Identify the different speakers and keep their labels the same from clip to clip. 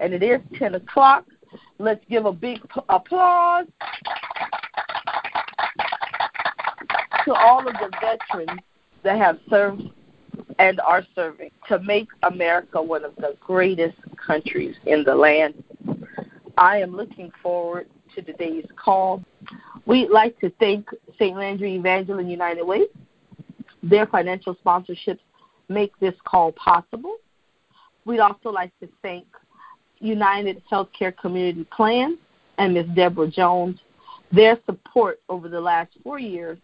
Speaker 1: and it is 10 o'clock. Let's give a big applause to all of the veterans that have served and are serving to make America one of the greatest countries in the land. I am looking forward to today's call. We'd like to thank St. Landry Evangeline United Way. Their financial sponsorships make this call possible. We'd also like to thank United Healthcare Community Plan and Ms. Deborah Jones. Their support over the last four years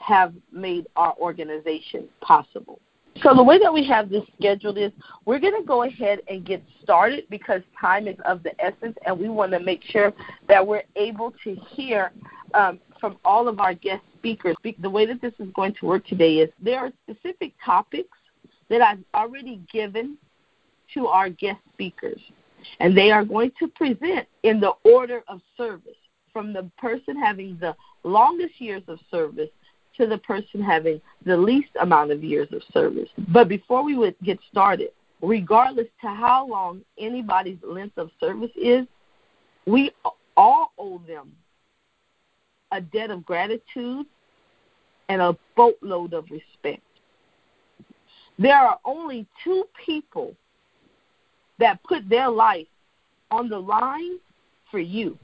Speaker 1: have made our organization possible. So the way that we have this scheduled is we're going to go ahead and get started because time is of the essence, and we want to make sure that we're able to hear um, from all of our guest speakers. The way that this is going to work today is there are specific topics that I've already given to our guest speakers, and they are going to present in the order of service from the person having the longest years of service to the person having the least amount of years of service. But before we would get started, regardless to how long anybody's length of service is, we all owe them a debt of gratitude and a boatload of respect. There are only two people that put their life on the line for you,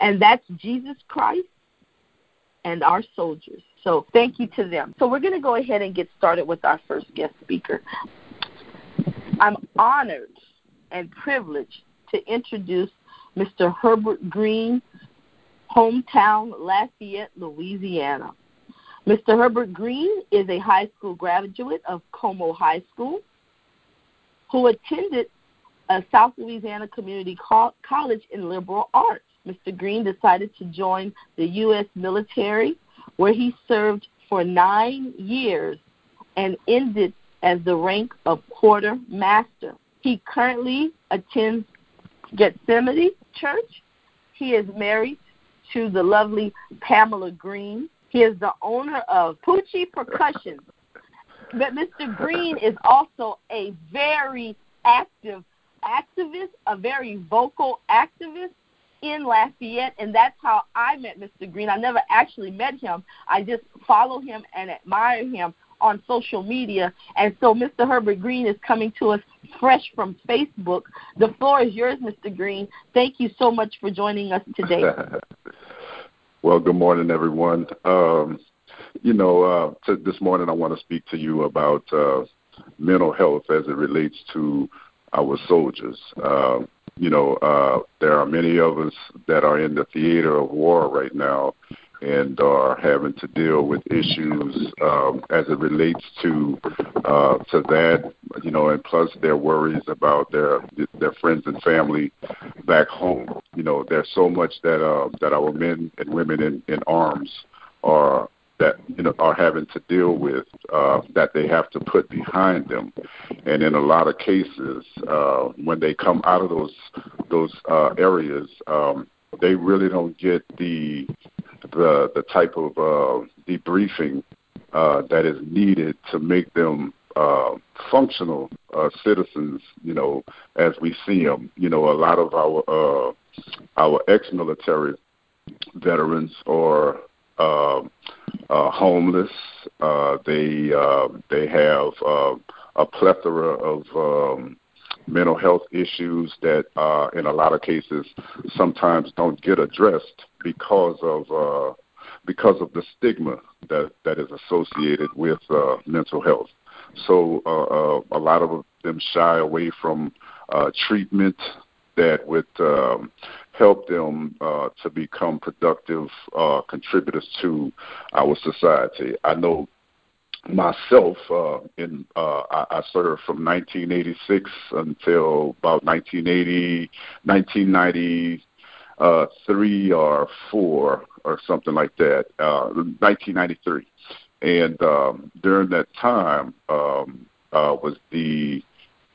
Speaker 1: and that's Jesus Christ and our soldiers. So thank you to them. So we're going to go ahead and get started with our first guest speaker. I'm honored and privileged to introduce Mr. Herbert Green, hometown Lafayette, Louisiana. Mr. Herbert Green is a high school graduate of Comeaux High School who attended a South Louisiana Community College in liberal arts. Mr. Green decided to join the U.S. military, where he served for nine years and ended as the rank of quartermaster. He currently attends Gethsemane Church. He is married to the lovely Pamela Green. He is the owner of Poochie Percussion. But Mr. Green is also a very active activist, a very vocal activist in Lafayette, and that's how I met Mr. Green. I never actually met him. I just follow him and admire him on social media. And so Mr. Herbert Green is coming to us fresh from Facebook. The floor is yours, Mr. Green. Thank you so much for joining us today.
Speaker 2: well, good morning, everyone. Um, you know, uh, this morning I want to speak to you about uh, mental health as it relates to our soldiers. Uh, you know, uh, there are many of us that are in the theater of war right now and are having to deal with issues um, as it relates to uh, to that, you know, and plus their worries about their their friends and family back home. You know, there's so much that uh, that our men and women in, in arms are that you know are having to deal with uh, that they have to put behind them, and in a lot of cases, uh, when they come out of those those uh, areas, um, they really don't get the the the type of uh, debriefing uh, that is needed to make them uh, functional uh, citizens. You know, as we see them. You know, a lot of our uh, our ex-military veterans or uh, uh, homeless. Uh, they uh, they have uh, a plethora of um, mental health issues that, uh, in a lot of cases, sometimes don't get addressed because of uh, because of the stigma that that is associated with uh, mental health. So uh, uh, a lot of them shy away from uh, treatment that would um, help them uh, to become productive uh, contributors to our society. I know myself uh, in uh, I, I served from 1986 until about 1980 1993 or four or something like that uh, 1993 and um, during that time um, uh, was the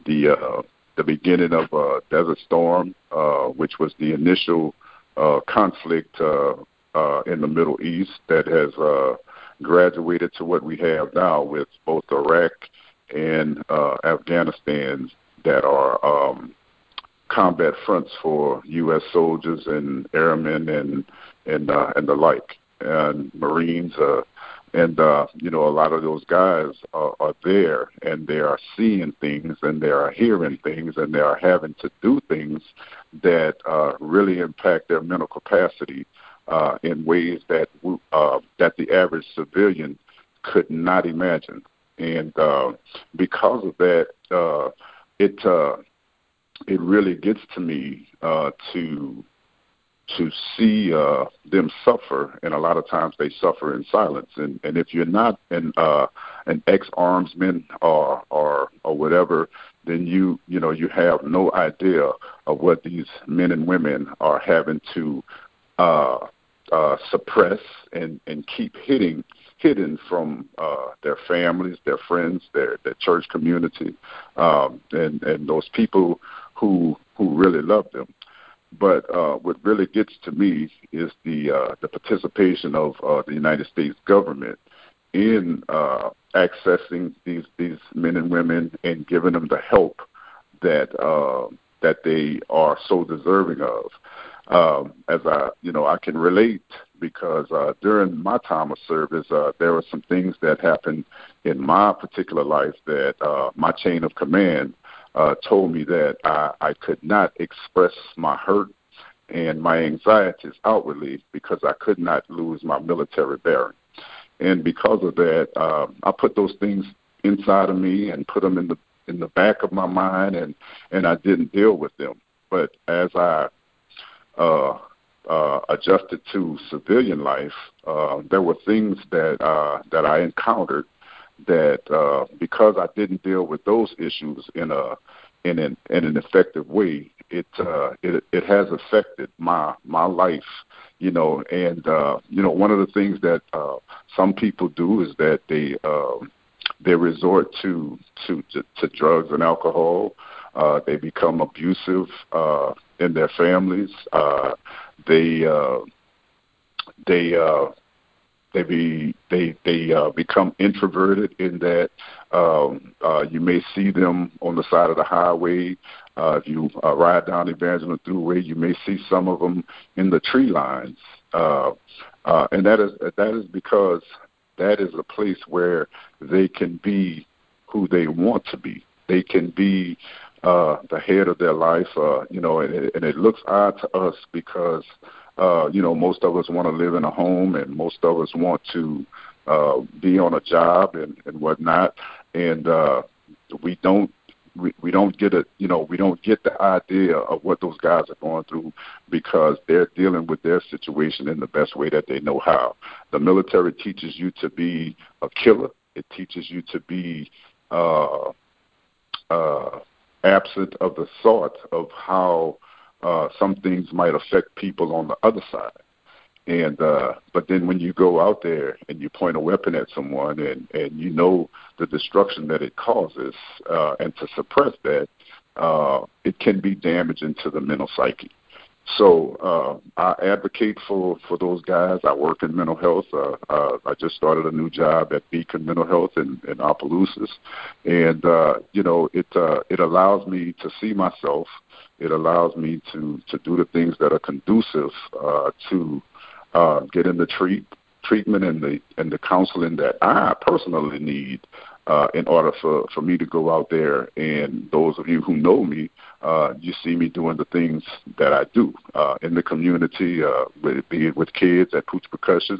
Speaker 2: the uh, the beginning of uh, Desert Storm, uh, which was the initial uh, conflict uh, uh, in the Middle East that has uh, graduated to what we have now with both Iraq and uh, Afghanistan that are um, combat fronts for U.S. soldiers and airmen and and uh, and the like, and Marines. Uh, and uh, you know, a lot of those guys are, are there, and they are seeing things, and they are hearing things, and they are having to do things that uh, really impact their mental capacity uh, in ways that uh, that the average civilian could not imagine. And uh, because of that, uh, it uh, it really gets to me uh, to to see uh, them suffer, and a lot of times they suffer in silence. And and if you're not an uh, an ex-armsman or or or whatever, then you you know you have no idea of what these men and women are having to uh, uh, suppress and and keep hitting hidden from uh, their families, their friends, their their church community, um, and and those people who who really love them. But uh, what really gets to me is the uh, the participation of uh, the United States government in uh, accessing these these men and women and giving them the help that uh, that they are so deserving of. Um, as I, you know, I can relate because uh, during my time of service, uh, there were some things that happened in my particular life that uh, my chain of command uh, told me that I, I could not express my hurt and my anxieties outwardly because I could not lose my military bearing. And because of that, uh, I put those things inside of me and put them in the in the back of my mind, and and I didn't deal with them. But as I uh, uh, adjusted to civilian life, uh, there were things that uh, that I encountered that uh, because I didn't deal with those issues in a in an in an effective way, it uh, it it has affected my my life, you know. And uh, you know, one of the things that uh, some people do is that they uh, they resort to to to, to drugs and alcohol. Uh, they become abusive uh, in their families. Uh, they uh, they uh, they be they they uh, become introverted in that um, uh, you may see them on the side of the highway. Uh, if you uh, ride down the Evangeline Thruway, you may see some of them in the tree lines, uh, uh, and that is that is because that is a place where they can be who they want to be. They can be uh, the head of their life, uh, you know, and and it looks odd to us because uh, you know, most of us want to live in a home, and most of us want to uh, be on a job and, and whatnot, and uh, we don't we, we don't get a you know we don't get the idea of what those guys are going through because they're dealing with their situation in the best way that they know how. The military teaches you to be a killer. It teaches you to be uh uh absent of the thought of how uh, some things might affect people on the other side. And uh, but then when you go out there and you point a weapon at someone and and you know the destruction that it causes, uh, and to suppress that, uh, it can be damaging to the mental psyche. So uh, I advocate for for those guys. I work in mental health. Uh, uh, I just started a new job at Beacon Mental Health in, in Opelousas, and uh, you know it uh, it allows me to see myself. It allows me to to do the things that are conducive uh, to uh, getting the treat treatment and the and the counseling that I personally need uh, in order for, for me to go out there. And those of you who know me, uh, you see me doing the things that I do uh, in the community, uh, be it with kids at Pooch Percussion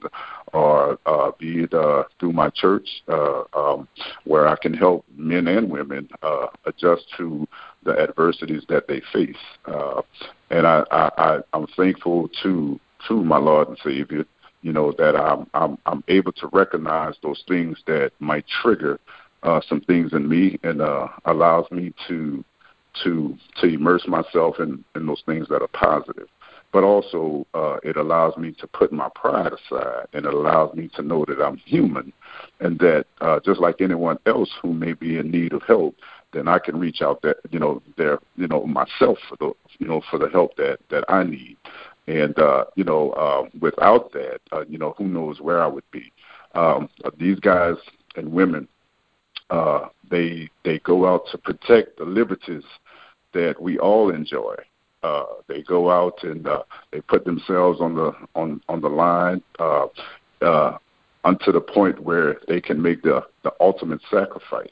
Speaker 2: or uh, be it uh, through my church, uh, um, where I can help men and women uh, adjust to the adversities that they face. Uh, and I, I, I, I'm thankful to to my Lord and Savior you know that I'm I'm I'm able to recognize those things that might trigger uh, some things in me and uh, allows me to to to immerse myself in in those things that are positive. But also, uh, it allows me to put my pride aside, and it allows me to know that I'm human, and that uh, just like anyone else who may be in need of help, then I can reach out that you know there you know myself for the you know for the help that that I need. And uh, you know, uh, without that, uh, you know, who knows where I would be. Um, these guys and women, uh, they they go out to protect the liberties that we all enjoy. Uh, they go out and uh, they put themselves on the on on the line uh, uh, unto the point where they can make the the ultimate sacrifice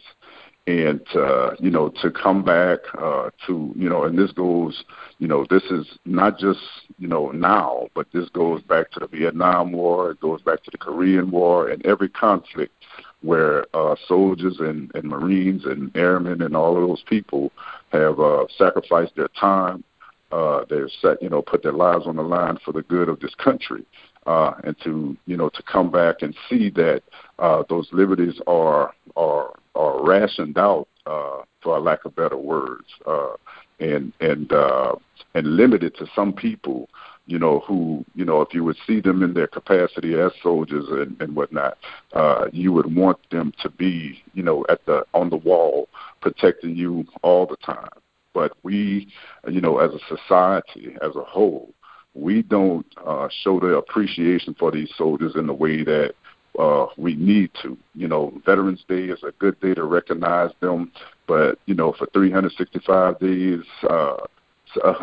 Speaker 2: and uh, you know to come back uh, to you know, and this goes, you know, this is not just you know now, but this goes back to the Vietnam War, it goes back to the Korean War, and every conflict where uh, soldiers and, and Marines and airmen and all of those people have uh, sacrificed their time, uh, they've set, you know, put their lives on the line for the good of this country, uh, and to you know to come back and see that uh, those liberties are are are rationed out, uh, for a lack of better words, uh, and and uh, and limited to some people, you know, who you know, if you would see them in their capacity as soldiers and, and whatnot, uh, you would want them to be, you know, at the on the wall protecting you all the time. But we, you know, as a society as a whole, we don't uh, show the appreciation for these soldiers in the way that uh, we need to. You know, Veterans Day is a good day to recognize them, but you know, for 365 days uh,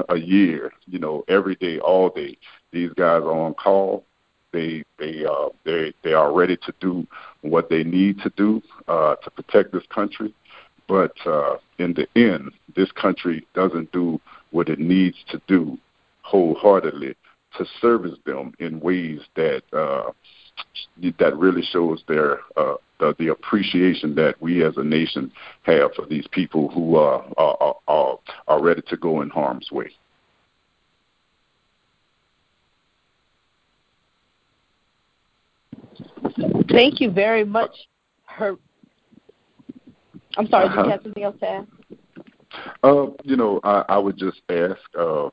Speaker 2: a year, you know, every day, all day, these guys are on call. They they uh, they they are ready to do what they need to do uh, to protect this country. But uh, in the end, this country doesn't do what it needs to do wholeheartedly to service them in ways that uh, that really shows their uh, the, the appreciation that we as a nation have for these people who uh, are, are are ready to go in harm's way.
Speaker 1: Thank you very much. Her, I'm sorry. Did you uh-huh. have something else to ask?
Speaker 2: Uh, you know, I, I would just ask uh,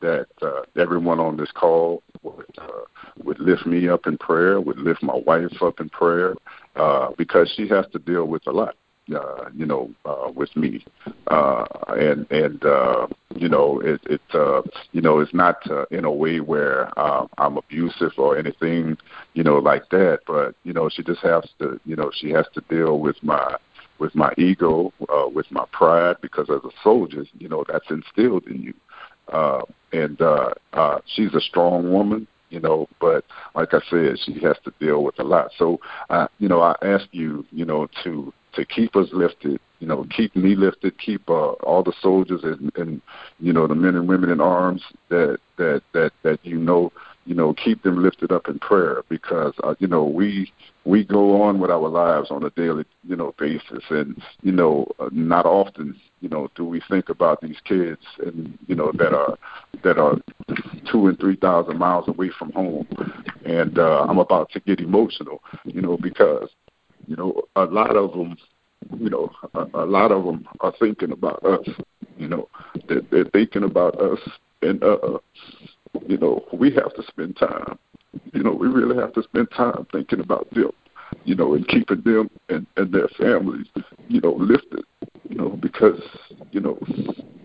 Speaker 2: that uh, everyone on this call would uh, would lift me up in prayer, would lift my wife up in prayer, uh, because she has to deal with a lot. Uh, you know, uh, with me, uh, and and uh, you know, it, it uh, you know, it's not uh, in a way where uh, I'm abusive or anything, you know, like that. But you know, she just has to, you know, she has to deal with my with my ego, uh, with my pride, because as a soldier, you know, that's instilled in you. Uh, and uh, uh, she's a strong woman, you know, but like I said, she has to deal with a lot. So, uh, you know, I ask you, you know, to to keep us lifted, you know, keep me lifted, keep uh, all the soldiers and, and you know the men and women in arms that that that that you know, you know, keep them lifted up in prayer because uh, you know we we go on with our lives on a daily you know basis, and you know, uh, not often you know, do we think about these kids and you know that are that are two and three thousand miles away from home? And uh, I'm about to get emotional, you know, because you know a lot of them, you know, a, a lot of them are thinking about us. You know, they're, they're thinking about us, and uh, you know, we have to spend time. You know, we really have to spend time thinking about them you know, and keeping them and, and their families, you know, lifted, you know, because, you know,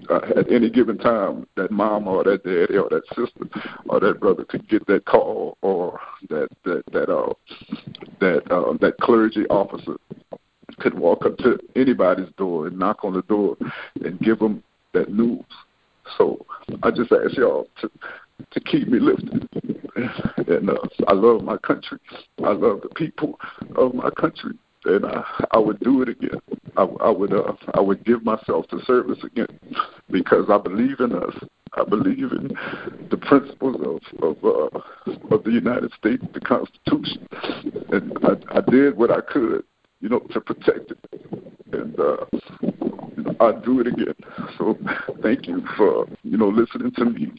Speaker 2: uh, at any given time, that mom or that daddy or that sister or that brother could get that call or that that that uh that uh, that clergy officer could walk up to anybody's door and knock on the door and give them that news. So I just ask y'all to to keep me lifted. And uh, I love my country. I love the people of my country, and I, I would do it again. I, I would uh, I would give myself to service again because I believe in us. I believe in the principles of of, uh, of the United States, the Constitution, and I, I did what I could, you know, to protect it. And uh, I'll do it again. So thank you for, you know, listening to me.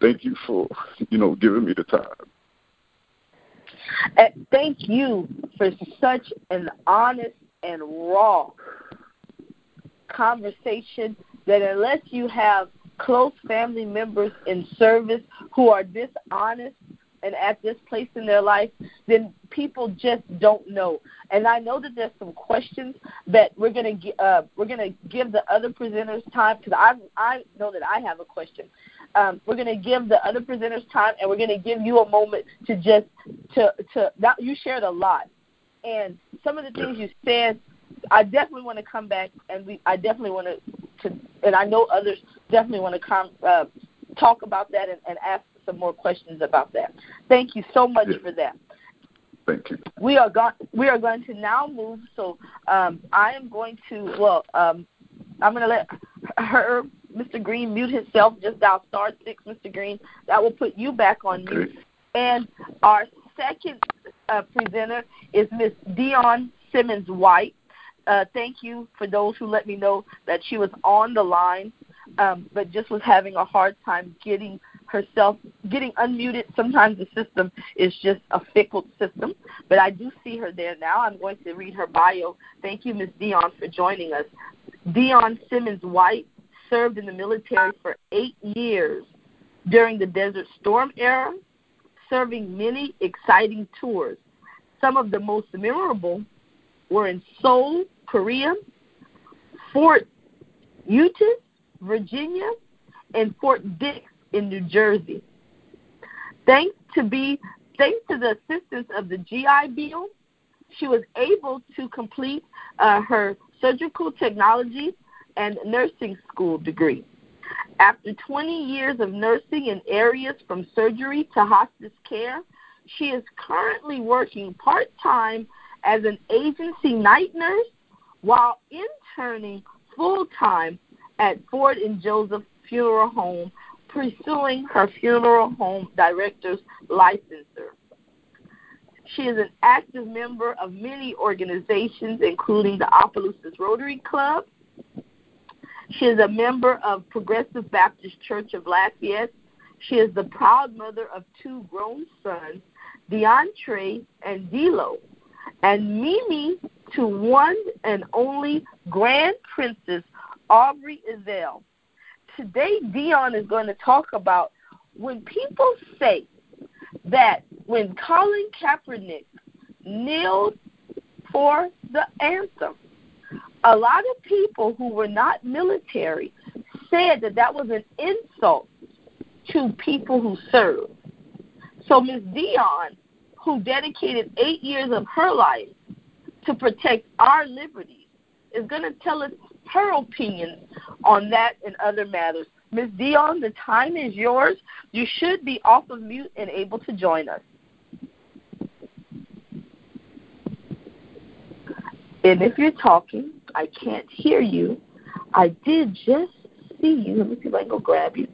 Speaker 2: Thank you for, you know, giving me the time.
Speaker 1: And thank you for such an honest and raw conversation that unless you have close family members in service who are dishonest and at this place in their life, then people just don't know. And I know that there's some questions that we're gonna uh, we're gonna give the other presenters time because I I know that I have a question. Um, we're gonna give the other presenters time, and we're gonna give you a moment to just to to now you shared a lot, and some of the things you said, I definitely want to come back and we I definitely want to to, and I know others definitely want to com, uh, talk about that and, and ask some more questions about that. Thank you so much for that.
Speaker 2: Thank you.
Speaker 1: We are going. We are going to now move. So um, I am going to. Well, um, I'm going to let her, Mr. Green, mute himself. Just dial star six, Mr. Green. That will put you back on
Speaker 2: okay.
Speaker 1: mute. And our second uh, presenter is Miss Dion Simmons White. Uh, thank you for those who let me know that she was on the line, um, but just was having a hard time getting herself getting unmuted. Sometimes the system is just a fickle system, but I do see her there now. I'm going to read her bio. Thank you, Miss Dion, for joining us. Dion Simmons White served in the military for eight years during the Desert Storm era, serving many exciting tours. Some of the most memorable were in Seoul, Korea, Fort Eustis, Virginia, and Fort Dix in New Jersey. Thanks to be thanks to the assistance of the GI Bill, she was able to complete uh, her surgical technology and nursing school degree. After 20 years of nursing in areas from surgery to hospice care, she is currently working part time as an agency night nurse while interning full time at Ford and Joseph Funeral Home, pursuing her funeral home director's licensure. She is an active member of many organizations, including the Opelousas Rotary Club. She is a member of Progressive Baptist Church of Lafayette. She is the proud mother of two grown sons, DeAndre and Delo and Mimi to one and only Grand Princess Aubrey Ezell. Today, Dion is going to talk about when people say that when Colin Kaepernick kneeled for the anthem, a lot of people who were not military said that that was an insult to people who serve. So Ms. Dion who dedicated eight years of her life to protect our liberties, is going to tell us her opinion on that and other matters. Ms. Dion, the time is yours. You should be off of mute and able to join us. And if you're talking, I can't hear you. I did just see you. Let me see if I can go grab you.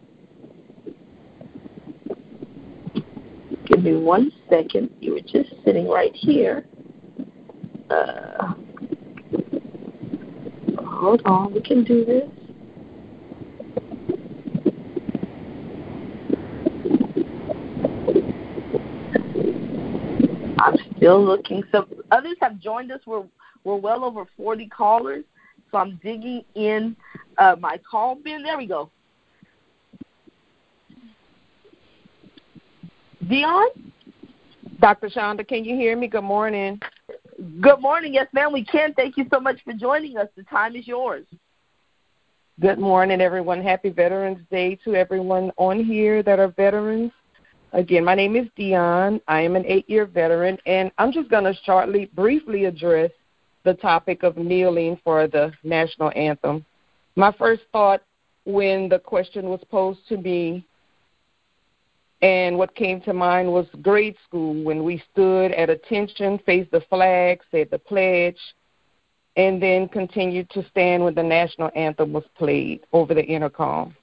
Speaker 1: Give me one second. You were just sitting right here. Uh, hold on. We can do this. I'm still looking. So others have joined us. We're we're well over 40 callers. So I'm digging in uh, my call bin. There we go. Dion?
Speaker 3: Dr. Shonda, can you hear me? Good morning.
Speaker 1: Good morning. Yes, ma'am, we can. Thank you so much for joining us. The time is yours.
Speaker 3: Good morning, everyone. Happy Veterans Day to everyone on here that are veterans. Again, my name is Dion. I am an eight year veteran, and I'm just going to shortly, briefly address the topic of kneeling for the national anthem. My first thought when the question was posed to me and what came to mind was grade school when we stood at attention, faced the flag, said the pledge, and then continued to stand when the national anthem was played over the intercom.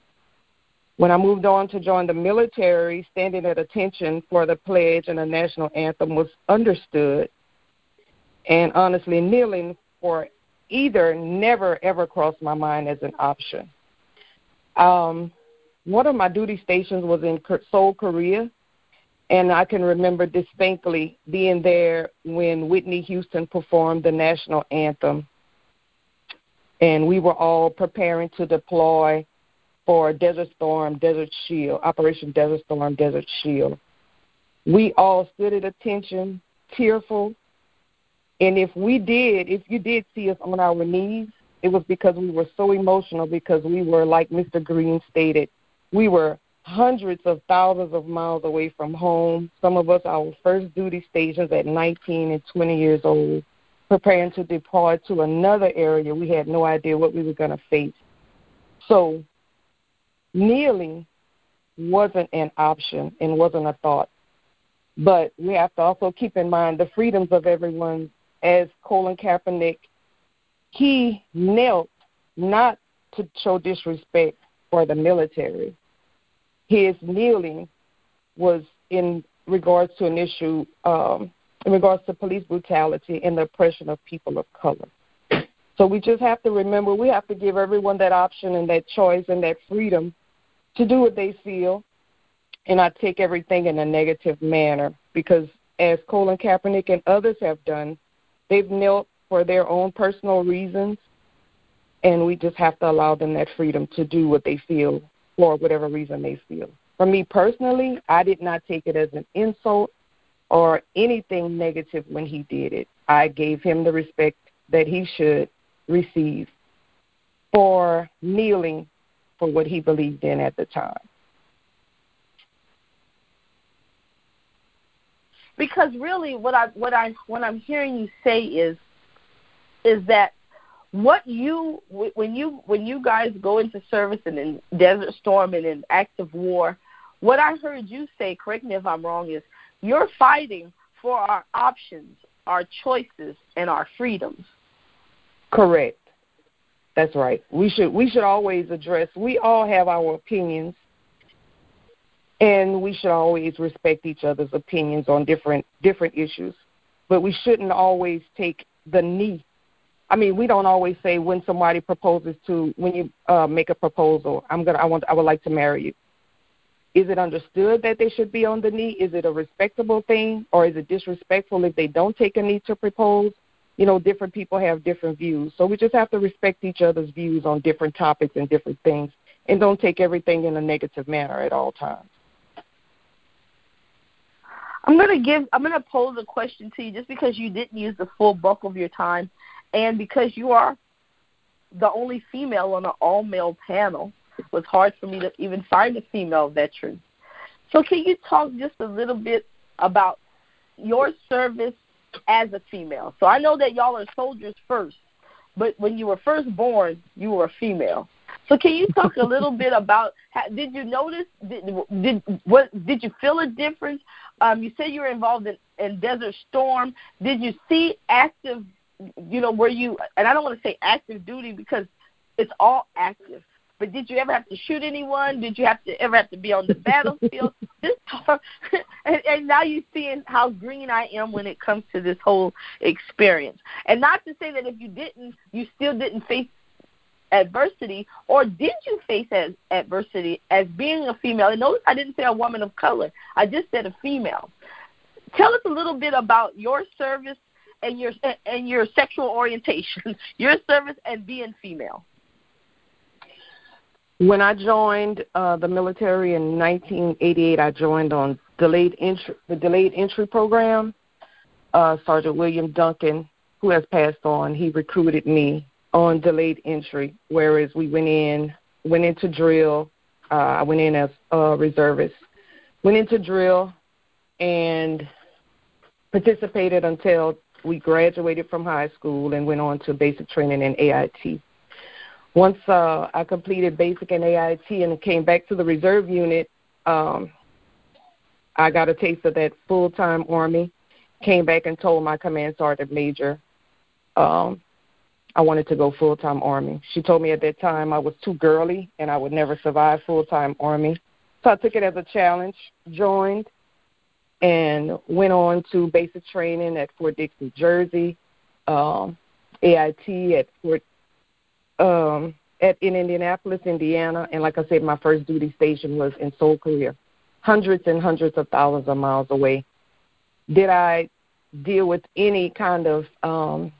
Speaker 3: When I moved on to join the military, standing at attention for the pledge and the national anthem was understood. And honestly, kneeling for either never ever crossed my mind as an option. Um, one of my duty stations was in Seoul, Korea, and I can remember distinctly being there when Whitney Houston performed the national anthem. And we were all preparing to deploy for Desert Storm, Desert Shield, Operation Desert Storm, Desert Shield. We all stood at attention, tearful. And if we did, if you did see us on our knees, it was because we were so emotional because we were, like Mr. Green stated, we were hundreds of thousands of miles away from home. Some of us, our first duty stations at 19 and 20 years old, preparing to depart to another area. We had no idea what we were going to face. So kneeling wasn't an option and wasn't a thought. But we have to also keep in mind the freedoms of everyone. As Colin Kaepernick, he knelt not to show disrespect for the military. His kneeling was in regards to an issue um, in regards to police brutality and the oppression of people of color. So we just have to remember we have to give everyone that option and that choice and that freedom to do what they feel and not take everything in a negative manner because as Colin Kaepernick and others have done, they've knelt for their own personal reasons and we just have to allow them that freedom to do what they feel for whatever reason they feel. For me personally, I did not take it as an insult or anything negative when he did it. I gave him the respect that he should receive for kneeling for what he believed in at the time.
Speaker 1: Because really, what I what I what I'm hearing you say is is that what you when you when you guys go into service and in Desert Storm and in active war, what I heard you say, correct me if I'm wrong, is you're fighting for our options, our choices, and our freedoms.
Speaker 3: Correct. That's right. We should we should always address. We all have our opinions, and we should always respect each other's opinions on different different issues. But we shouldn't always take the knee I mean, we don't always say when somebody proposes to when you uh, make a proposal, I'm gonna, I want, I would like to marry you. Is it understood that they should be on the knee? Is it a respectable thing, or is it disrespectful if they don't take a knee to propose? You know, different people have different views, so we just have to respect each other's views on different topics and different things, and don't take everything in a negative manner at all times.
Speaker 1: I'm gonna give. I'm gonna pose a question to you, just because you didn't use the full bulk of your time and because you are the only female on an all male panel, it was hard for me to even find a female veteran. So, can you talk just a little bit about your service as a female? So, I know that y'all are soldiers first, but when you were first born, you were a female. So, can you talk a little bit about? Did you notice? Did, did what? Did you feel a difference? Um, you said you were involved in, in Desert Storm. Did you see active you know, were you, and I don't want to say active duty because it's all active, but did you ever have to shoot anyone? Did you have to ever have to be on the battlefield? this and, and now you're seeing how green I am when it comes to this whole experience. And not to say that if you didn't, you still didn't face adversity, or did you face as, adversity as being a female? And notice I didn't say a woman of color. I just said a female. Tell us a little bit about your service and your and your sexual orientation, your service and being female?
Speaker 3: When I joined uh, the military in 1988, I joined on delayed entry, the delayed entry program. Uh, Sergeant William Duncan, who has passed on, he recruited me on delayed entry. Whereas we went in, went into drill. Uh, I went in as a reservist. Went into drill and participated until we graduated from high school and went on to basic training in AIT. Once uh, I completed basic and AIT and came back to the reserve unit, um, I got a taste of that full time Army. Came back and told my command sergeant major um, I wanted to go full time Army. She told me at that time I was too girly and I would never survive full time Army. So I took it as a challenge, joined, and went on to basic training at Fort Dix, New Jersey, um, AIT at Fort um, at in Indianapolis, Indiana, and like I said, my first duty station was in Seoul, Korea, hundreds and hundreds of thousands of miles away. Did I deal with any kind of um,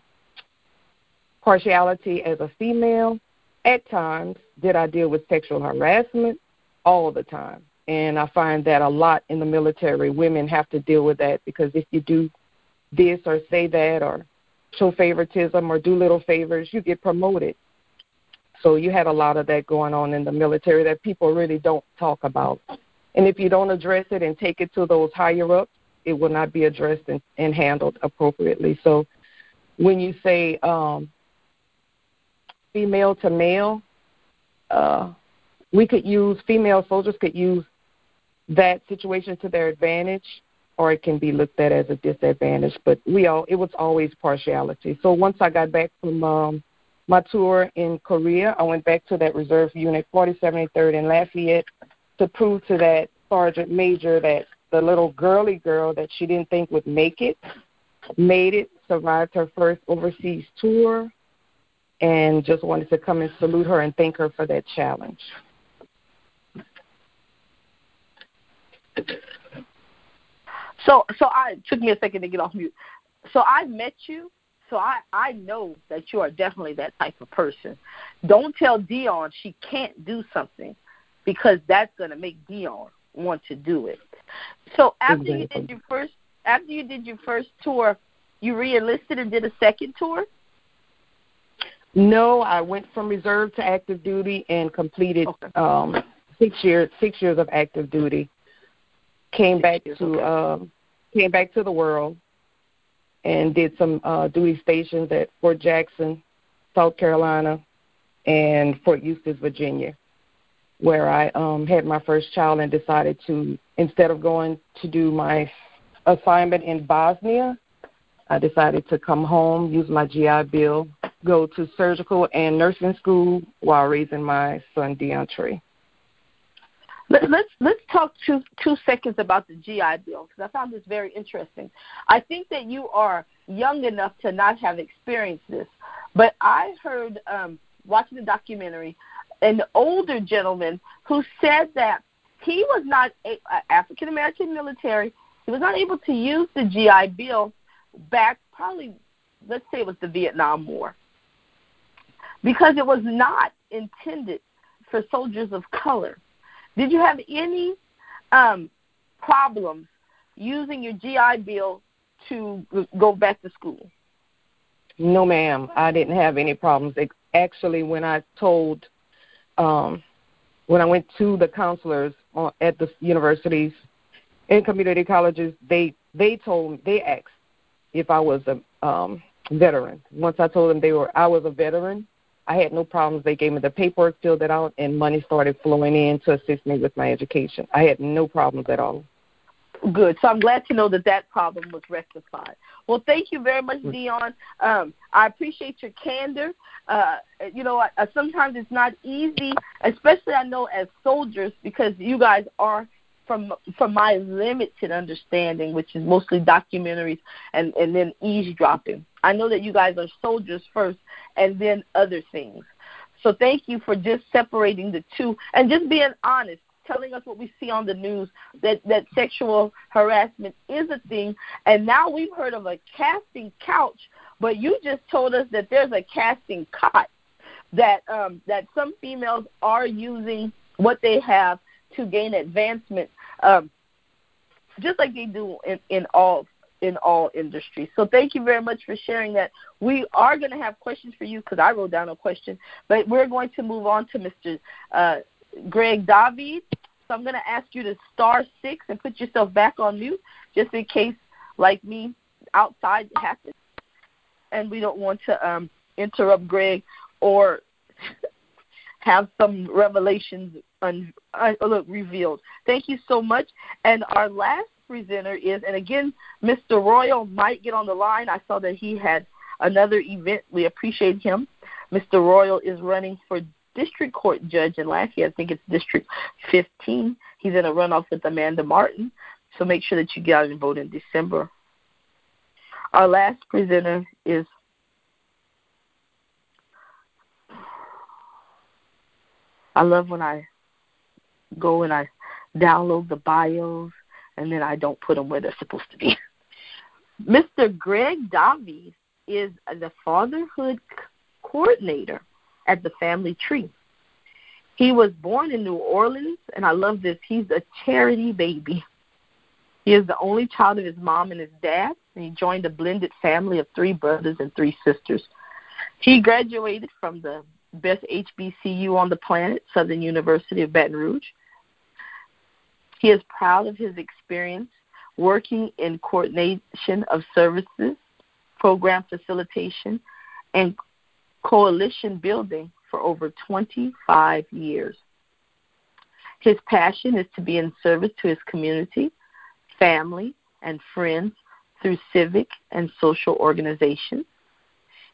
Speaker 3: partiality as a female? At times. Did I deal with sexual harassment? All the time. And I find that a lot in the military, women have to deal with that because if you do this or say that or show favoritism or do little favors, you get promoted. So you had a lot of that going on in the military that people really don't talk about. And if you don't address it and take it to those higher ups, it will not be addressed and, and handled appropriately. So when you say um, female to male, uh, we could use female soldiers could use that situation to their advantage or it can be looked at as a disadvantage but we all it was always partiality. So once i got back from um my tour in korea i went back to that reserve unit 4073rd in lafayette to prove to that sergeant major that the little girly girl that she didn't think would make it made it survived her first overseas tour and just wanted to come and salute her and thank her for that challenge
Speaker 1: So so I took me a second to get off mute. So I met you. So I I know that you are definitely that type of person. Don't tell Dion she can't do something because that's going to make Dion want to do it. So after exactly. you did your first after you did your first tour, you reenlisted and did a second tour?
Speaker 3: No, I went from reserve to active duty and completed okay. um, six years six years of active duty. Came back to um, came back to the world and did some uh, duty stations at Fort Jackson, South Carolina, and Fort Eustis, Virginia, where I um, had my first child and decided to, instead of going to do my assignment in Bosnia, I decided to come home, use my GI Bill, go to surgical and nursing school while raising my son DeAndre.
Speaker 1: Let, us let's, let's talk two two seconds about the GI Bill because I found this very interesting. I think that you are young enough to not have experienced this, but I heard um, watching the documentary an older gentleman who said that he was not a, African American military. He was not able to use the GI Bill back probably let's say it was the Vietnam War because it was not intended for soldiers of color did you have any um, problems using your GI Bill to go back to school?
Speaker 3: No, ma'am. I didn't have any problems. Actually, when I told, um, when I went to the counselors at the universities and community colleges, they they told they asked if I was a um, veteran. Once I told them they were I was a veteran, I had no problems. They gave me the paperwork, filled it out, and money started flowing in to assist me with my education. I had no problems at all.
Speaker 1: Good. So I'm glad to know that that problem was rectified. Well, thank you very much, mm. Dion. Um, I appreciate your candor. Uh, you know, I, I, sometimes it's not easy, especially I know as soldiers, because you guys are from from my limited understanding, which is mostly documentaries and and then eavesdropping. I know that you guys are soldiers first, and then other things. So thank you for just separating the two and just being honest, telling us what we see on the news that that sexual harassment is a thing. And now we've heard of a casting couch, but you just told us that there's a casting cot that um, that some females are using what they have to gain advancement, um, just like they do in, in all in all industries. So thank you very much for sharing that. We are going to have questions for you because I wrote down a question, but we're going to move on to Mr. Uh, Greg David. So I'm going to ask you to star six and put yourself back on mute just in case, like me, outside happens. And we don't want to um, interrupt Greg or have some revelations un- uh, look revealed. Thank you so much. And our last presenter is, and again, Mr. Royal might get on the line. I saw that he had another event. We appreciate him. Mr. Royal is running for district court judge in Lafayette. I think it's District 15. He's in a runoff with Amanda Martin. So make sure that you get out and vote in December. Our last presenter is I love when I go and I download the bios and then I don't put them where they're supposed to be. Mr. Greg Davies is the fatherhood coordinator at the family tree. He was born in New Orleans, and I love this. He's a charity baby. He is the only child of his mom and his dad, and he joined a blended family of three brothers and three sisters. He graduated from the best HBCU on the planet, Southern University of Baton Rouge. He is proud of his experience working in coordination of services, program facilitation, and coalition building for over 25 years. His passion is to be in service to his community, family, and friends through civic and social organizations.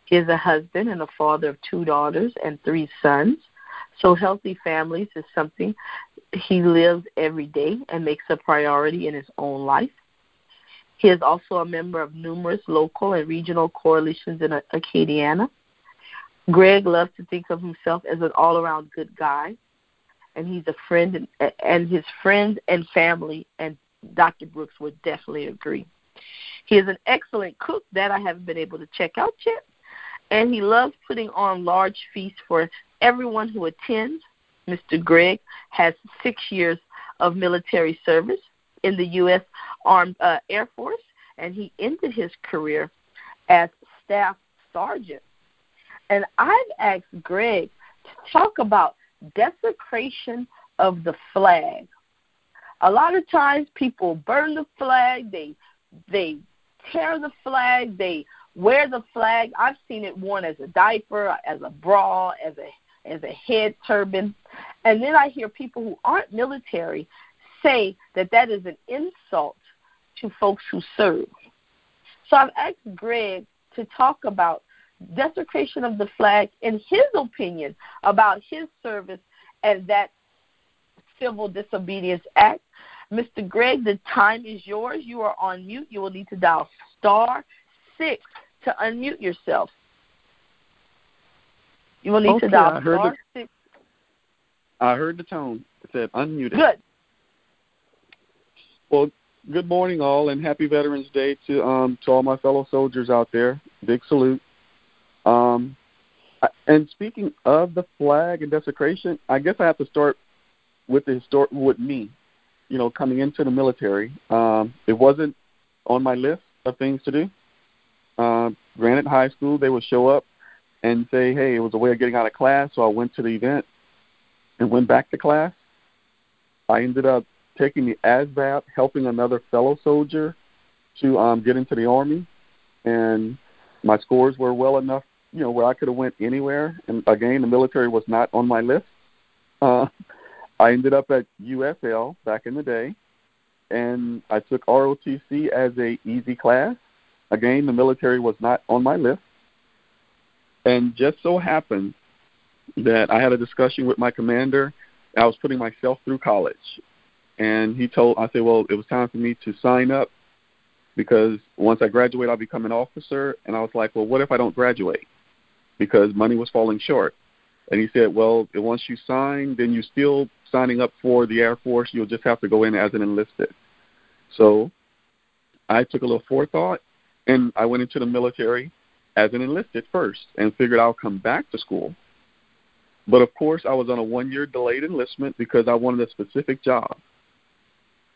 Speaker 1: He is a husband and a father of two daughters and three sons. So, healthy families is something he lives every day and makes a priority in his own life. He is also a member of numerous local and regional coalitions in Acadiana. Greg loves to think of himself as an all around good guy, and he's a friend, and, and his friends and family and Dr. Brooks would definitely agree. He is an excellent cook that I haven't been able to check out yet, and he loves putting on large feasts for everyone who attends. Mr. Greg has six years of military service in the U.S. Armed uh, Air Force, and he ended his career as staff sergeant. And I've asked Greg to talk about desecration of the flag. A lot of times people burn the flag, they they tear the flag, they wear the flag. I've seen it worn as a diaper, as a bra, as a as a head turban. And then I hear people who aren't military say that that is an insult to folks who serve. So I've asked Greg to talk about desecration of the flag and his opinion about his service and that civil disobedience act. Mr. Greg, the time is yours. You are on mute. You will need to dial star six to unmute yourself. You will need
Speaker 4: okay,
Speaker 1: to dial
Speaker 4: I heard
Speaker 1: star
Speaker 4: the,
Speaker 1: six.
Speaker 4: I heard the tone. It said unmuted.
Speaker 1: Good.
Speaker 4: Well, good morning, all, and happy Veterans Day to um, to all my fellow soldiers out there. Big salute. Um, and speaking of the flag and desecration, I guess I have to start with the histor- with me. You know, coming into the military, um, it wasn't on my list of things to do. Uh, granted, high school they would show up and say, "Hey, it was a way of getting out of class," so I went to the event and went back to class. I ended up taking the ASVAB, helping another fellow soldier to um, get into the army, and my scores were well enough, you know, where I could have went anywhere. And again, the military was not on my list. Uh, I ended up at USL back in the day, and I took ROTC as a easy class. Again, the military was not on my list. And just so happened that I had a discussion with my commander. I was putting myself through college, and he told I said, well, it was time for me to sign up because once I graduate, I'll become an officer. And I was like, well, what if I don't graduate? Because money was falling short. And he said, well, once you sign, then you're still signing up for the Air Force. You'll just have to go in as an enlisted. So I took a little forethought, and I went into the military as an enlisted first and figured I'll come back to school. But of course, I was on a one year delayed enlistment because I wanted a specific job.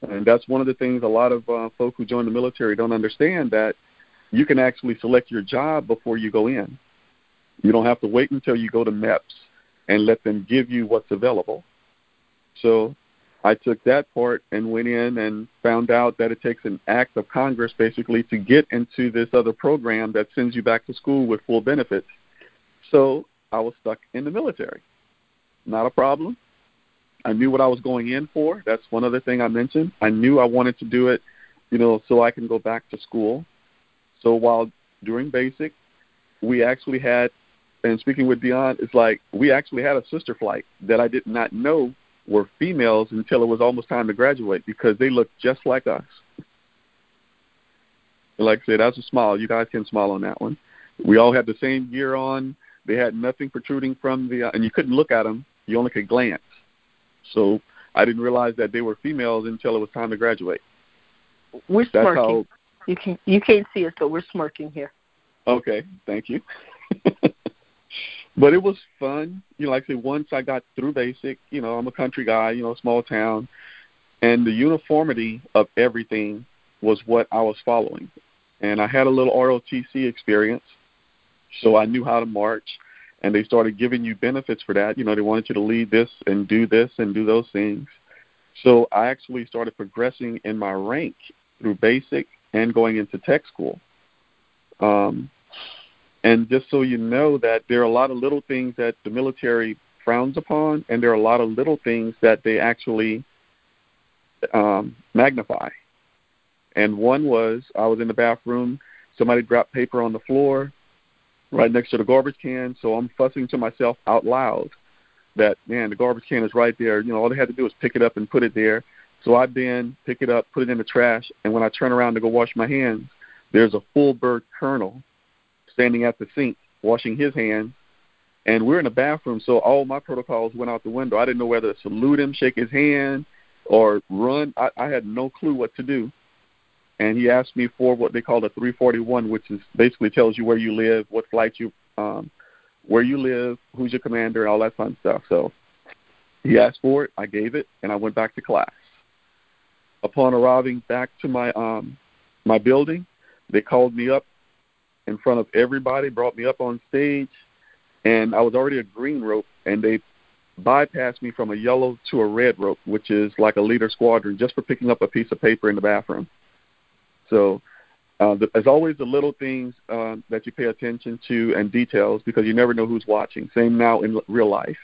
Speaker 4: And that's one of the things a lot of uh, folk who join the military don't understand that you can actually select your job before you go in. You don't have to wait until you go to MEPS and let them give you what's available. So I took that part and went in and found out that it takes an act of Congress basically to get into this other program that sends you back to school with full benefits. So I was stuck in the military. Not a problem. I knew what I was going in for. That's one other thing I mentioned. I knew I wanted to do it, you know, so I can go back to school. So while during basic, we actually had, and speaking with Dion, it's like we actually had a sister flight that I did not know were females until it was almost time to graduate because they looked just like us. Like I said, that's a smile. You guys can smile on that one. We all had the same gear on. They had nothing protruding from the, uh, and you couldn't look at them. You only could glance. So I didn't realize that they were females until it was time to graduate.
Speaker 1: We're
Speaker 4: That's
Speaker 1: smirking.
Speaker 4: how.
Speaker 1: You can you can't see us, but we're smirking here.
Speaker 4: Okay, thank you. but it was fun. You know, like I said, once I got through basic, you know, I'm a country guy, you know, small town, and the uniformity of everything was what I was following. And I had a little ROTC experience, so I knew how to march. And they started giving you benefits for that. You know, they wanted you to lead this and do this and do those things. So I actually started progressing in my rank through basic and going into tech school. Um, And just so you know that there are a lot of little things that the military frowns upon, and there are a lot of little things that they actually um, magnify. And one was I was in the bathroom, somebody dropped paper on the floor right next to the garbage can, so I'm fussing to myself out loud that man, the garbage can is right there. You know, all they had to do was pick it up and put it there. So I then pick it up, put it in the trash, and when I turn around to go wash my hands, there's a full bird colonel standing at the sink washing his hands. And we're in the bathroom, so all my protocols went out the window. I didn't know whether to salute him, shake his hand, or run. I, I had no clue what to do. And he asked me for what they call a 341, which is basically tells you where you live, what flight you, um, where you live, who's your commander, and all that fun stuff. So he asked for it, I gave it, and I went back to class. Upon arriving back to my um, my building, they called me up in front of everybody, brought me up on stage, and I was already a green rope, and they bypassed me from a yellow to a red rope, which is like a leader squadron, just for picking up a piece of paper in the bathroom. So, uh, the, as always, the little things uh, that you pay attention to and details because you never know who's watching. Same now in real life.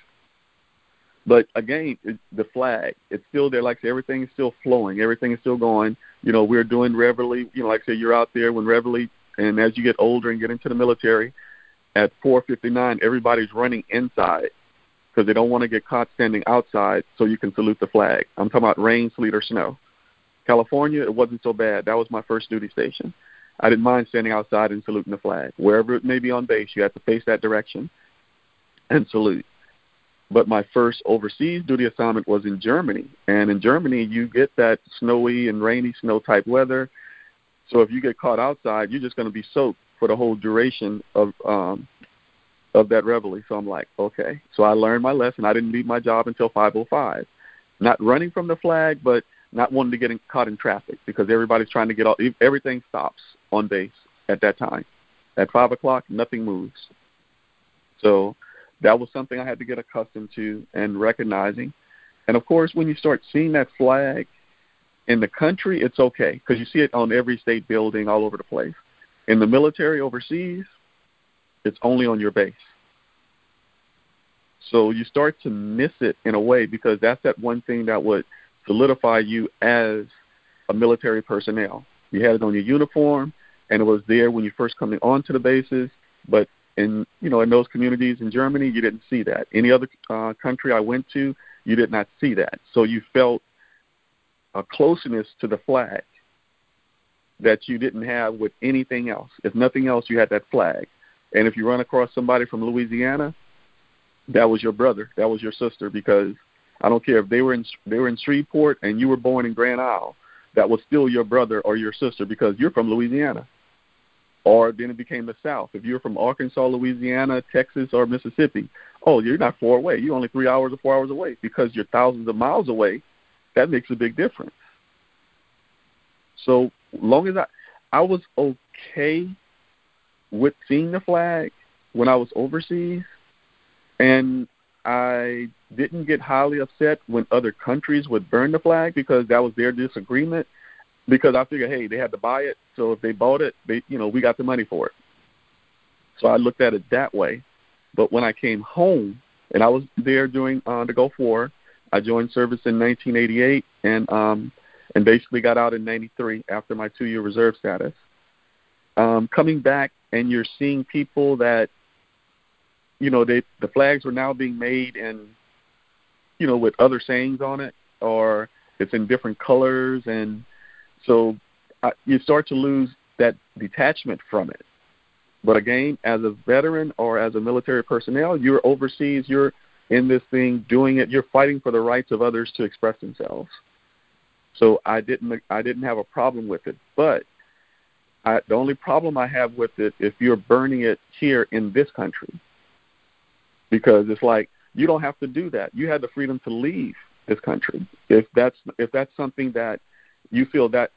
Speaker 4: But again, it, the flag, it's still there. Like I say, everything is still flowing. Everything is still going. You know, we're doing Reveille. You know, like I say, you're out there when Reveille, and as you get older and get into the military, at 4:59, everybody's running inside because they don't want to get caught standing outside, so you can salute the flag. I'm talking about rain, sleet, or snow. California, it wasn't so bad. That was my first duty station. I didn't mind standing outside and saluting the flag. Wherever it may be on base, you have to face that direction and salute. But my first overseas duty assignment was in Germany. And in Germany, you get that snowy and rainy snow type weather. So if you get caught outside, you're just going to be soaked for the whole duration of um, of that reveille. So I'm like, okay. So I learned my lesson. I didn't leave my job until 5:05. Not running from the flag, but not wanting to get in, caught in traffic because everybody's trying to get all. Everything stops on base at that time. At five o'clock, nothing moves. So that was something I had to get accustomed to and recognizing. And of course, when you start seeing that flag in the country, it's okay because you see it on every state building all over the place. In the military overseas, it's only on your base. So you start to miss it in a way because that's that one thing that would solidify you as a military personnel. You had it on your uniform, and it was there when you first coming onto the bases. But in you know in those communities in Germany, you didn't see that. Any other uh, country I went to, you did not see that. So you felt a closeness to the flag that you didn't have with anything else. If nothing else, you had that flag. And if you run across somebody from Louisiana, that was your brother, that was your sister, because I don't care if they were in they were in Shreveport and you were born in Grand Isle, that was still your brother or your sister because you're from Louisiana or then it became the South. If you're from Arkansas, Louisiana, Texas, or Mississippi, oh, you're not far away. You're only three hours or four hours away because you're thousands of miles away. That makes a big difference. So long as I, I was okay with seeing the flag when I was overseas, and I didn't get highly upset when other countries would burn the flag because that was their disagreement because I figured, hey, they had to buy it, so if they bought it, they, you know, we got the money for it. So I looked at it that way. But when I came home, and I was there during uh, the Gulf War, I joined service in 1988, and um, and basically got out in '93 after my two-year reserve status. Um, coming back, and you're seeing people that, you know, they the flags are now being made and, you know, with other sayings on it, or it's in different colors and so uh, you start to lose that detachment from it. But again, as a veteran or as a military personnel, you're overseas, you're in this thing doing it, you're fighting for the rights of others to express themselves. So I didn't I didn't have a problem with it. But I, the only problem I have with it if you're burning it here in this country, because it's like you don't have to do that. You have the freedom to leave this country if that's if that's something that you feel that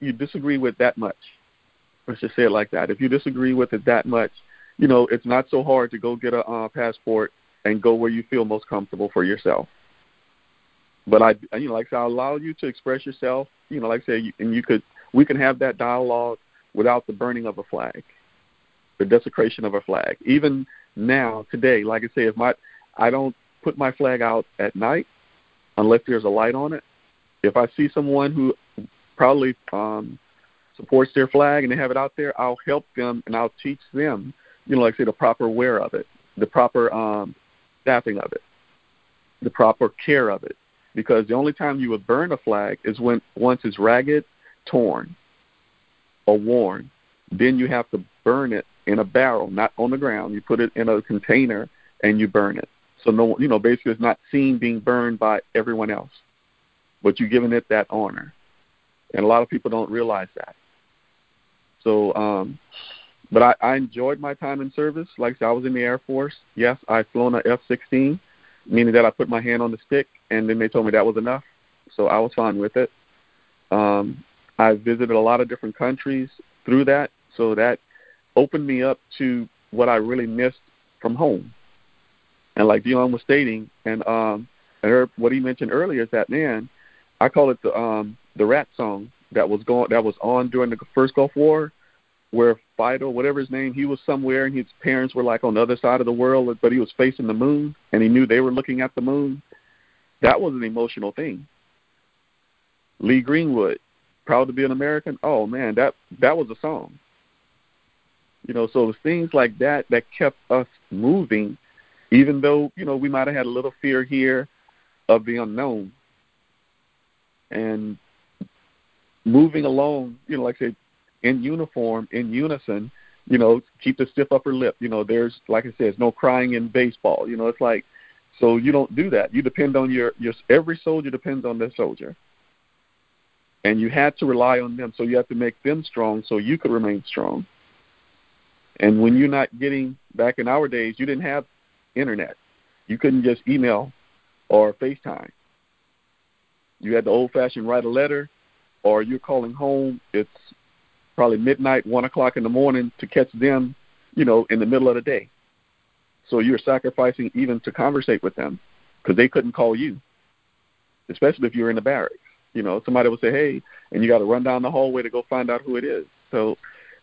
Speaker 4: you disagree with that much. Let's just say it like that. If you disagree with it that much, you know, it's not so hard to go get a uh, passport and go where you feel most comfortable for yourself. But I, you know, like I said, I allow you to express yourself. You know, like I say, and you could, we can have that dialogue without the burning of a flag. the desecration of a flag. Even now, today, like I say, if my I don't put my flag out at night unless there's a light on it. If I see someone who probably um, supports their flag and they have it out there, I'll help them and I'll teach them, you know, like I say, the proper wear of it, the proper um, staffing of it, the proper care of it. Because the only time you would burn a flag is when once it's ragged, torn, or worn. Then you have to burn it in a barrel, not on the ground. You put it in a container and you burn it. So no, you know, basically it's not seen being burned by everyone else, but you're giving it that honor, and a lot of people don't realize that. So, um, but I, I enjoyed my time in service. Like I said, I was in the Air Force. Yes, I've flown a F-16, meaning that I put my hand on the stick, and then they told me that was enough. So I was fine with it. Um, I visited a lot of different countries through that, so that opened me up to what I really missed from home. And like Dion was stating, and um, I heard what he mentioned earlier is that man, I call it the um, the rat song that was going that was on during the first Gulf War, where Fido, whatever his name, he was somewhere and his parents were like on the other side of the world, but he was facing the moon and he knew they were looking at the moon. That was an emotional thing. Lee Greenwood, proud to be an American. Oh man, that that was a song. You know, so things like that that kept us moving even though you know we might have had a little fear here of the unknown and moving along you know like I said in uniform in unison you know keep the stiff upper lip. You know there's like i said there's no crying in baseball. You know it's like so you don't do that. You depend on your your every soldier depends on their soldier. And you had to rely on them. So you have to make them strong so you could remain strong. And when you're not getting back in our days you didn't have internet. You couldn't just email or FaceTime. You had the old fashioned write a letter or you're calling home, it's probably midnight, one o'clock in the morning to catch them, you know, in the middle of the day. So you're sacrificing even to conversate with them because they couldn't call you, especially if you're in the barracks. You know, somebody would say, "Hey," and you got to run down the hallway to go find out who it is. So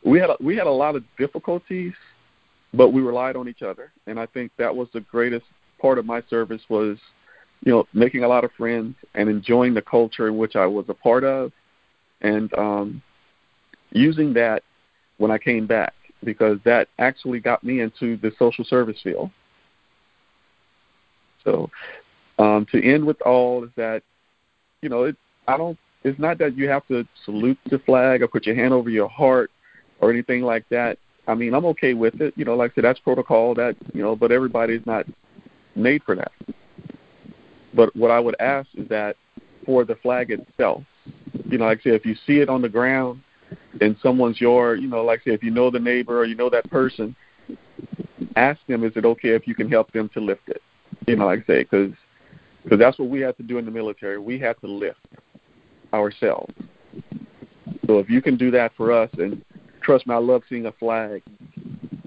Speaker 4: we had a, we had a lot of difficulties but we relied on each other, and I think that was the greatest part of my service was, you know, making a lot of friends and enjoying the culture in which I was a part of, and um, using that when I came back because that actually got me into the social service field. So, um, to end with all is that, you know, it, I don't. It's not that you have to salute the flag or put your hand over your heart or anything like that. I mean, I'm okay with it. You know, like I said, that's protocol. That you know, but everybody's not made for that. But what I would ask is that for the flag itself, you know, like I said, if you see it on the ground and someone's your, you know, like I if you know the neighbor or you know that person, ask them, is it okay if you can help them to lift it? You know, like I say, because because that's what we have to do in the military. We have to lift ourselves. So if you can do that for us, and trust me, I love seeing a flag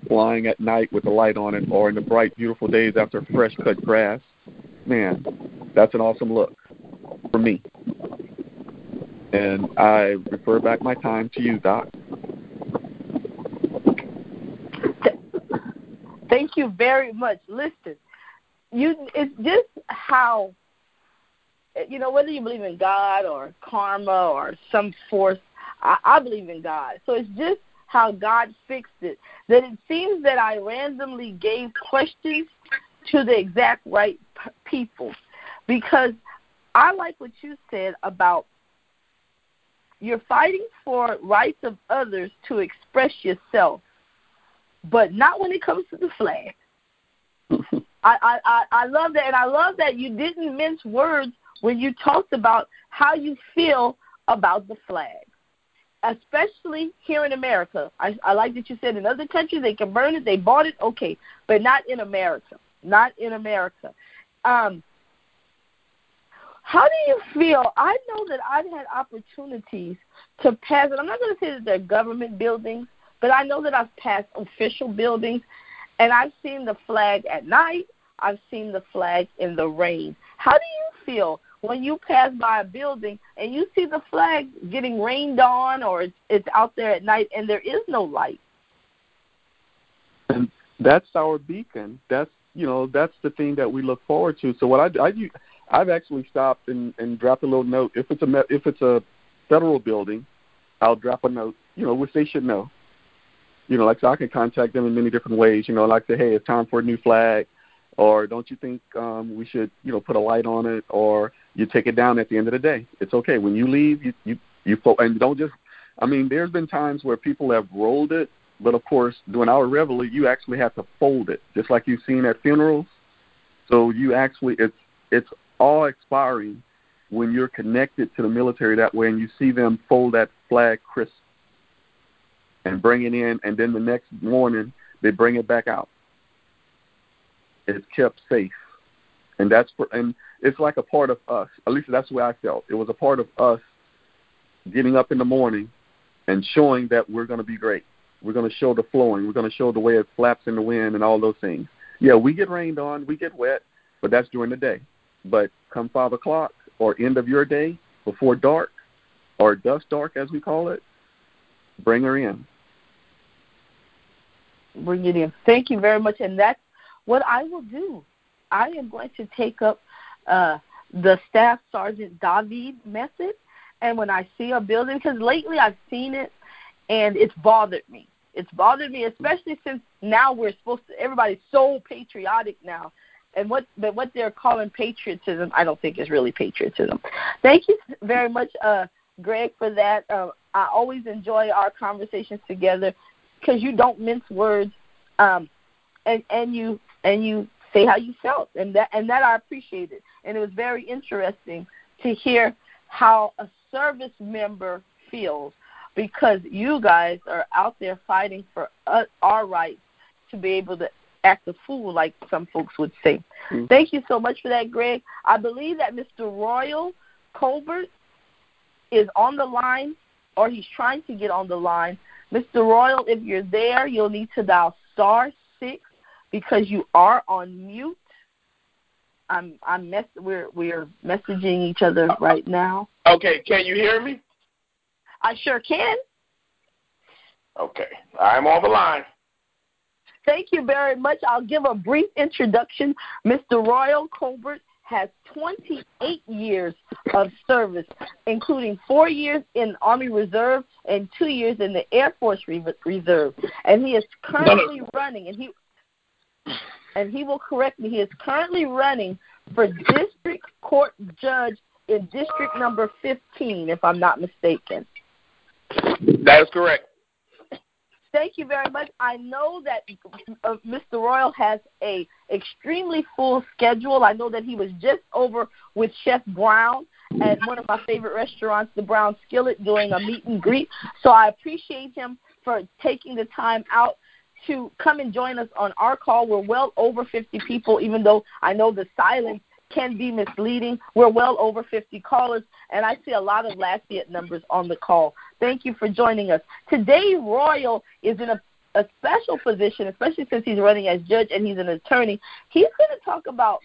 Speaker 4: flying at night with the light on it, or in the bright, beautiful days after fresh cut grass. Man, that's an awesome look for me. And I refer back my time to you, Doc.
Speaker 1: Thank you very much. Listen, you it's just how you know whether you believe in God or karma or some force I, I believe in God. So it's just how God fixed it. That it seems that I randomly gave questions to the exact right p- people. Because I like what you said about you're fighting for rights of others to express yourself, but not when it comes to the flag. I, I, I love that, and I love that you didn't mince words when you talked about how you feel about the flag especially here in America. I, I like that you said in other countries they can burn it, they bought it, okay, but not in America. Not in America. Um, how do you feel? I know that I've had opportunities to pass, and I'm not going to say that they're government buildings, but I know that I've passed official buildings, and I've seen the flag at night. I've seen the flag in the rain. How do you feel when you pass by a building and you see the flag getting rained on or it's, it's out there at night and there is no light?
Speaker 4: and that's our beacon. That's you know that's the thing that we look forward to. So what I, I I've actually stopped and, and dropped a little note. If it's a if it's a federal building, I'll drop a note. You know, which they should know. You know, like so I can contact them in many different ways. You know, like say, hey, it's time for a new flag, or don't you think um, we should you know put a light on it, or you take it down at the end of the day. It's okay when you leave. You you you fo- and don't just. I mean, there's been times where people have rolled it but of course, during our reveille, you actually have to fold it, just like you've seen at funerals. So you actually, it's it's all expiring when you're connected to the military that way, and you see them fold that flag crisp and bring it in, and then the next morning they bring it back out. It's kept safe, and that's for, and it's like a part of us. At least that's the way I felt. It was a part of us getting up in the morning and showing that we're going to be great we're going to show the flowing. We're going to show the way it flaps in the wind and all those things. Yeah, we get rained on, we get wet, but that's during the day. But come five o'clock or end of your day before dark or dusk dark as we call it, bring her in.
Speaker 1: Bring it in. Thank you very much. And that's what I will do. I am going to take up uh, the Staff Sergeant David method. And when I see a building, because lately I've seen it and it's bothered me. It's bothered me, especially since now we're supposed to. Everybody's so patriotic now, and what but what they're calling patriotism, I don't think is really patriotism. Thank you very much, uh, Greg, for that. Uh, I always enjoy our conversations together because you don't mince words, um, and and you and you say how you felt, and that and that I appreciated. And it was very interesting to hear how a service member feels because you guys are out there fighting for us, our rights to be able to act a fool, like some folks would say. Mm-hmm. Thank you so much for that, Greg. I believe that Mr. Royal Colbert is on the line, or he's trying to get on the line. Mr. Royal, if you're there, you'll need to dial star six because you are on mute. I'm I'm mess we're we're messaging each other right now.
Speaker 5: Okay, can you hear me?
Speaker 1: I sure can.
Speaker 5: Okay, I'm on the line.
Speaker 1: Thank you very much. I'll give a brief introduction. Mr. Royal Colbert has 28 years of service, including four years in Army Reserve and two years in the Air Force Reserve. And he is currently running, and he and he will correct me. He is currently running for district court judge in district number 15, if I'm not mistaken.
Speaker 5: That is correct.
Speaker 1: Thank you very much. I know that uh, Mr. Royal has a extremely full schedule. I know that he was just over with Chef Brown at one of my favorite restaurants, the Brown Skillet, doing a meet and greet. So I appreciate him for taking the time out to come and join us on our call. We're well over 50 people, even though I know the silence can be misleading. We're well over 50 callers, and I see a lot of Lafayette numbers on the call. Thank you for joining us. Today, Royal is in a, a special position, especially since he's running as judge and he's an attorney. He's going to talk about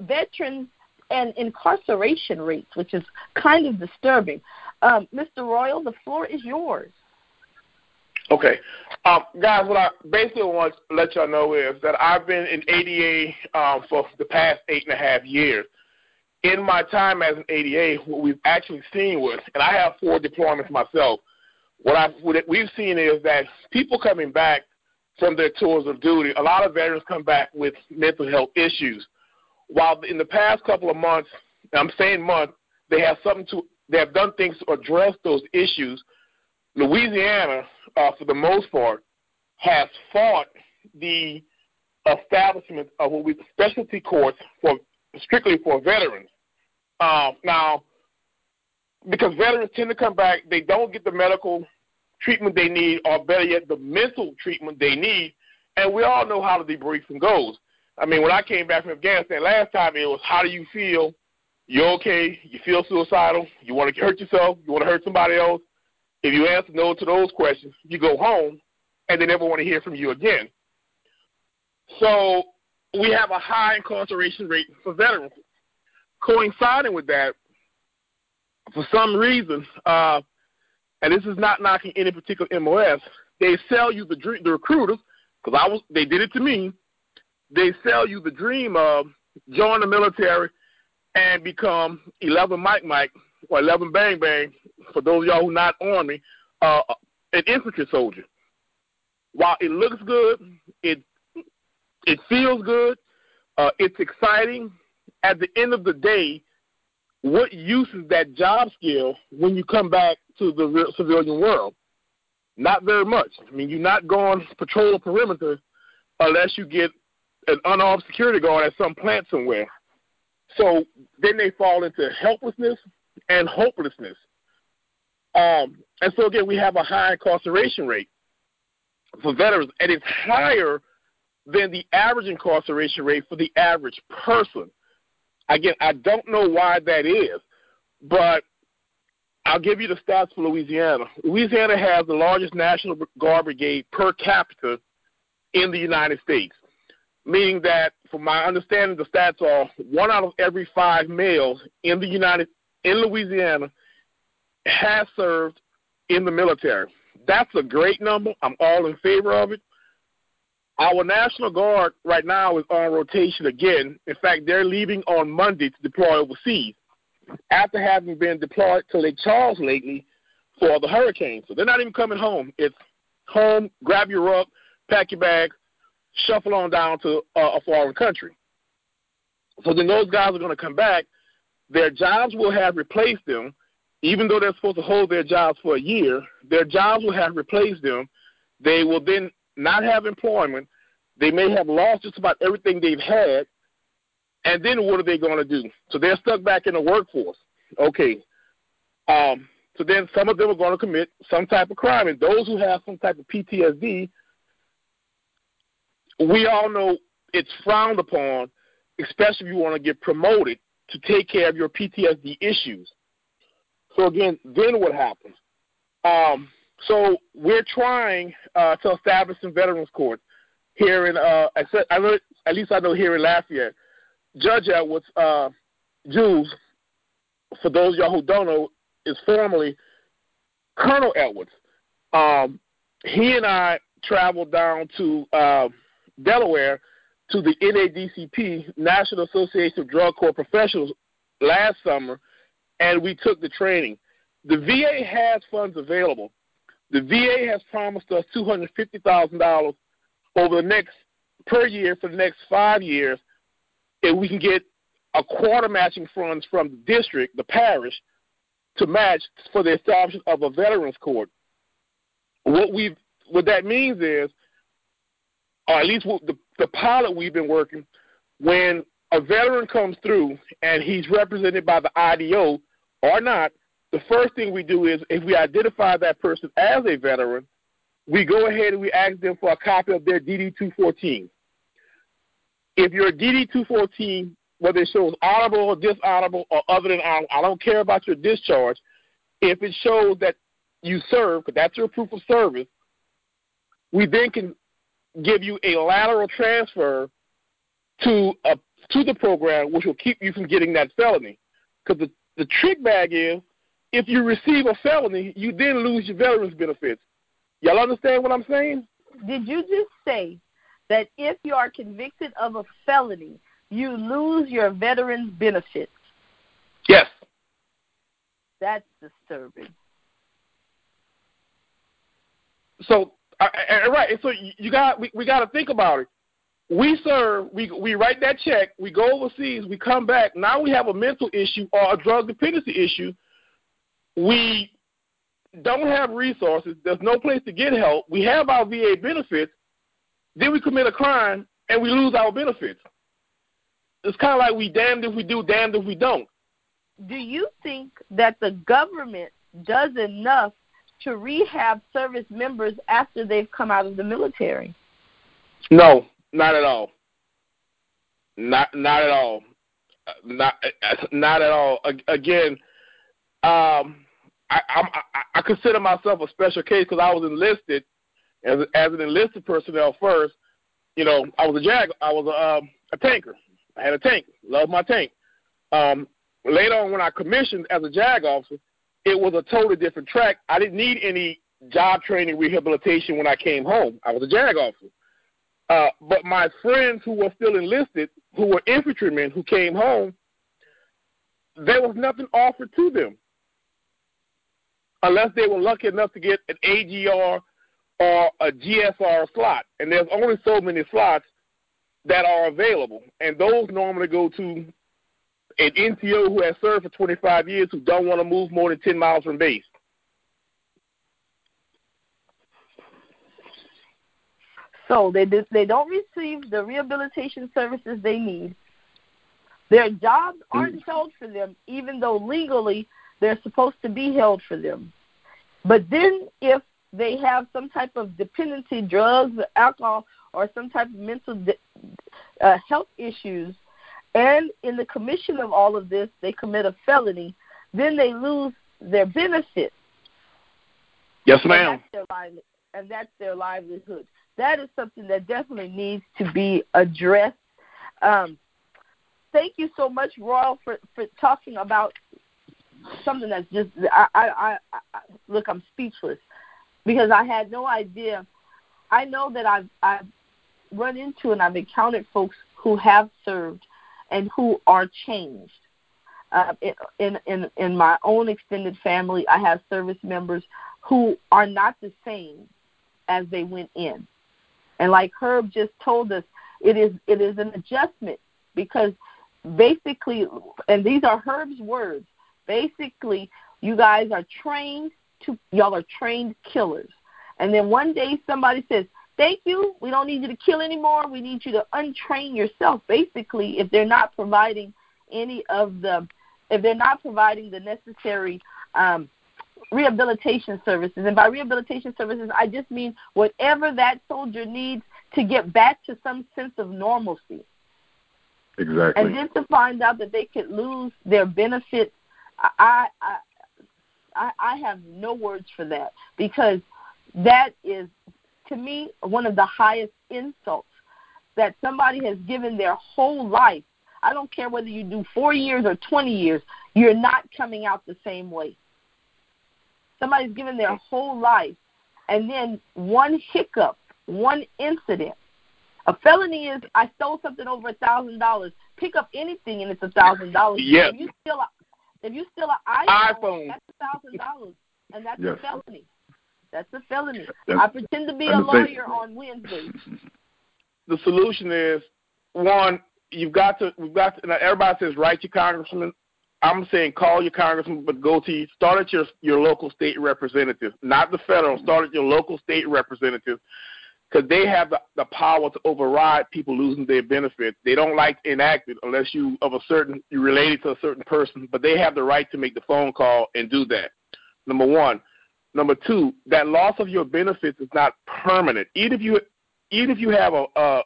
Speaker 1: veterans and incarceration rates, which is kind of disturbing. Um, Mr. Royal, the floor is yours.
Speaker 5: Okay. Um, guys, what I basically want to let y'all know is that I've been in ADA um, for the past eight and a half years. In my time as an ADA, what we've actually seen was, and I have four deployments myself, what, I've, what we've seen is that people coming back from their tours of duty, a lot of veterans come back with mental health issues. While in the past couple of months, I'm saying months, they have something to, they have done things to address those issues. Louisiana uh, for the most part, has fought the establishment of what we specialty courts for strictly for veterans. Uh, now, because veterans tend to come back, they don't get the medical treatment they need, or better yet, the mental treatment they need. And we all know how the debriefing goes. I mean, when I came back from Afghanistan last time, it was how do you feel? You're okay. You feel suicidal. You want to hurt yourself. You want to hurt somebody else. If you answer no to those questions, you go home and they never want to hear from you again. So we have a high incarceration rate for veterans. Coinciding with that, for some reason, uh, and this is not knocking any particular MOS, they sell you the, dream, the recruiters because I was they did it to me. They sell you the dream of join the military and become 11 Mike Mike or 11 Bang Bang. For those of y'all who not army, uh, an infantry soldier. While it looks good, it it feels good, uh, it's exciting. At the end of the day, what use is that job skill when you come back to the real civilian world? Not very much. I mean, you're not going to patrol a perimeter unless you get an unarmed security guard at some plant somewhere. So then they fall into helplessness and hopelessness. Um, and so again, we have a high incarceration rate for veterans, and it's higher than the average incarceration rate for the average person. Again, I don't know why that is, but I'll give you the stats for Louisiana. Louisiana has the largest National Guard brigade per capita in the United States, meaning that, from my understanding, the stats are one out of every five males in the United in Louisiana has served in the military. That's a great number. I'm all in favor of it. Our National Guard right now is on rotation again. In fact, they're leaving on Monday to deploy overseas after having been deployed to Lake Charles lately for the hurricane. So they're not even coming home. It's home, grab your rug, pack your bags, shuffle on down to uh, a foreign country. So then those guys are going to come back. Their jobs will have replaced them, even though they're supposed to hold their jobs for a year. Their jobs will have replaced them. They will then not have employment. They may have lost just about everything they've had. And then what are they going to do? So they're stuck back in the workforce. Okay. Um, so then some of them are going to commit some type of crime. And those who have some type of PTSD, we all know it's frowned upon, especially if you want to get promoted to take care of your PTSD issues. So again, then what happens? Um, so we're trying uh, to establish some veterans courts here in uh, I know, at least I know here in Lafayette. Judge Edwards, uh, for those of y'all who don't know, is formerly Colonel Edwards. Um, he and I traveled down to uh, Delaware to the NADCP, National Association of Drug Court Professionals, last summer, and we took the training. The VA has funds available the VA has promised us $250,000 over the next per year for the next five years if we can get a quarter matching funds from the district, the parish, to match for the establishment of a veterans court. What we what that means is, or at least the, the pilot we've been working, when a veteran comes through and he's represented by the IDO or not, the first thing we do is if we identify that person as a veteran, we go ahead and we ask them for a copy of their DD 214. If your DD 214, whether it shows honorable or dishonorable or other than honorable, I don't care about your discharge. If it shows that you serve, because that's your proof of service, we then can give you a lateral transfer to a, to the program, which will keep you from getting that felony. Because the, the trick bag is if you receive a felony, you then lose your veterans benefits. Y'all understand what I'm saying?
Speaker 1: Did you just say that if you are convicted of a felony, you lose your veterans benefits?
Speaker 5: Yes.
Speaker 1: That's disturbing.
Speaker 5: So, uh, right. So you got we, we got to think about it. We serve, we we write that check, we go overseas, we come back. Now we have a mental issue or a drug dependency issue we don't have resources, there's no place to get help, we have our VA benefits, then we commit a crime and we lose our benefits. It's kind of like we damned if we do, damned if we don't.
Speaker 1: Do you think that the government does enough to rehab service members after they've come out of the military?
Speaker 5: No, not at all. Not not at all. Uh, not uh, not at all. Again, um, I, I, I consider myself a special case because I was enlisted as as an enlisted personnel first. You know, I was a jag, I was a, um, a tanker. I had a tank, loved my tank. Um, later on, when I commissioned as a JAG officer, it was a totally different track. I didn't need any job training rehabilitation when I came home. I was a JAG officer. Uh, but my friends who were still enlisted, who were infantrymen who came home, there was nothing offered to them unless they were lucky enough to get an AGR or a GSR slot. And there's only so many slots that are available. And those normally go to an NCO who has served for 25 years who don't want to move more than 10 miles from base.
Speaker 1: So they they don't receive the rehabilitation services they need. Their jobs aren't mm. held for them, even though legally they're supposed to be held for them. But then, if they have some type of dependency, drugs, alcohol, or some type of mental de- uh, health issues, and in the commission of all of this, they commit a felony, then they lose their benefits.
Speaker 5: Yes, ma'am.
Speaker 1: And that's lively- and that's their livelihood. That is something that definitely needs to be addressed. Um, thank you so much, Royal, for, for talking about something that's just I, I, I, I look. I'm speechless because I had no idea. I know that I've I've run into and I've encountered folks who have served and who are changed. Uh, in in in my own extended family, I have service members who are not the same as they went in. And like Herb just told us, it is it is an adjustment because basically, and these are Herb's words. Basically, you guys are trained to y'all are trained killers, and then one day somebody says, "Thank you, we don't need you to kill anymore. We need you to untrain yourself." Basically, if they're not providing any of the, if they're not providing the necessary um, rehabilitation services. And by rehabilitation services, I just mean whatever that soldier needs to get back to some sense of normalcy.
Speaker 2: Exactly.
Speaker 1: And then to find out that they could lose their benefits, I I I, I have no words for that because that is to me one of the highest insults that somebody has given their whole life. I don't care whether you do four years or 20 years, you're not coming out the same way. Somebody's given their whole life, and then one hiccup, one incident. A felony is I stole something over a thousand dollars. Pick up anything and it's a thousand dollars. If you steal a if you steal an iPhone,
Speaker 5: iPhone.
Speaker 1: that's a thousand dollars, and that's
Speaker 2: Yes.
Speaker 1: a felony. That's a felony.
Speaker 2: Yes.
Speaker 1: I pretend to be a
Speaker 2: And the
Speaker 1: lawyer on Wednesday.
Speaker 5: The solution is one. You've got to. We've got to. Now everybody says write your congressman. I'm saying call your congressman, but go to start at your your local state representative, not the federal. Start at your local state representative, because they have the, the power to override people losing their benefits. They don't like to enact it unless you of a certain you related to a certain person, but they have the right to make the phone call and do that. Number one. Number two, that loss of your benefits is not permanent. Even if you even if you have a a,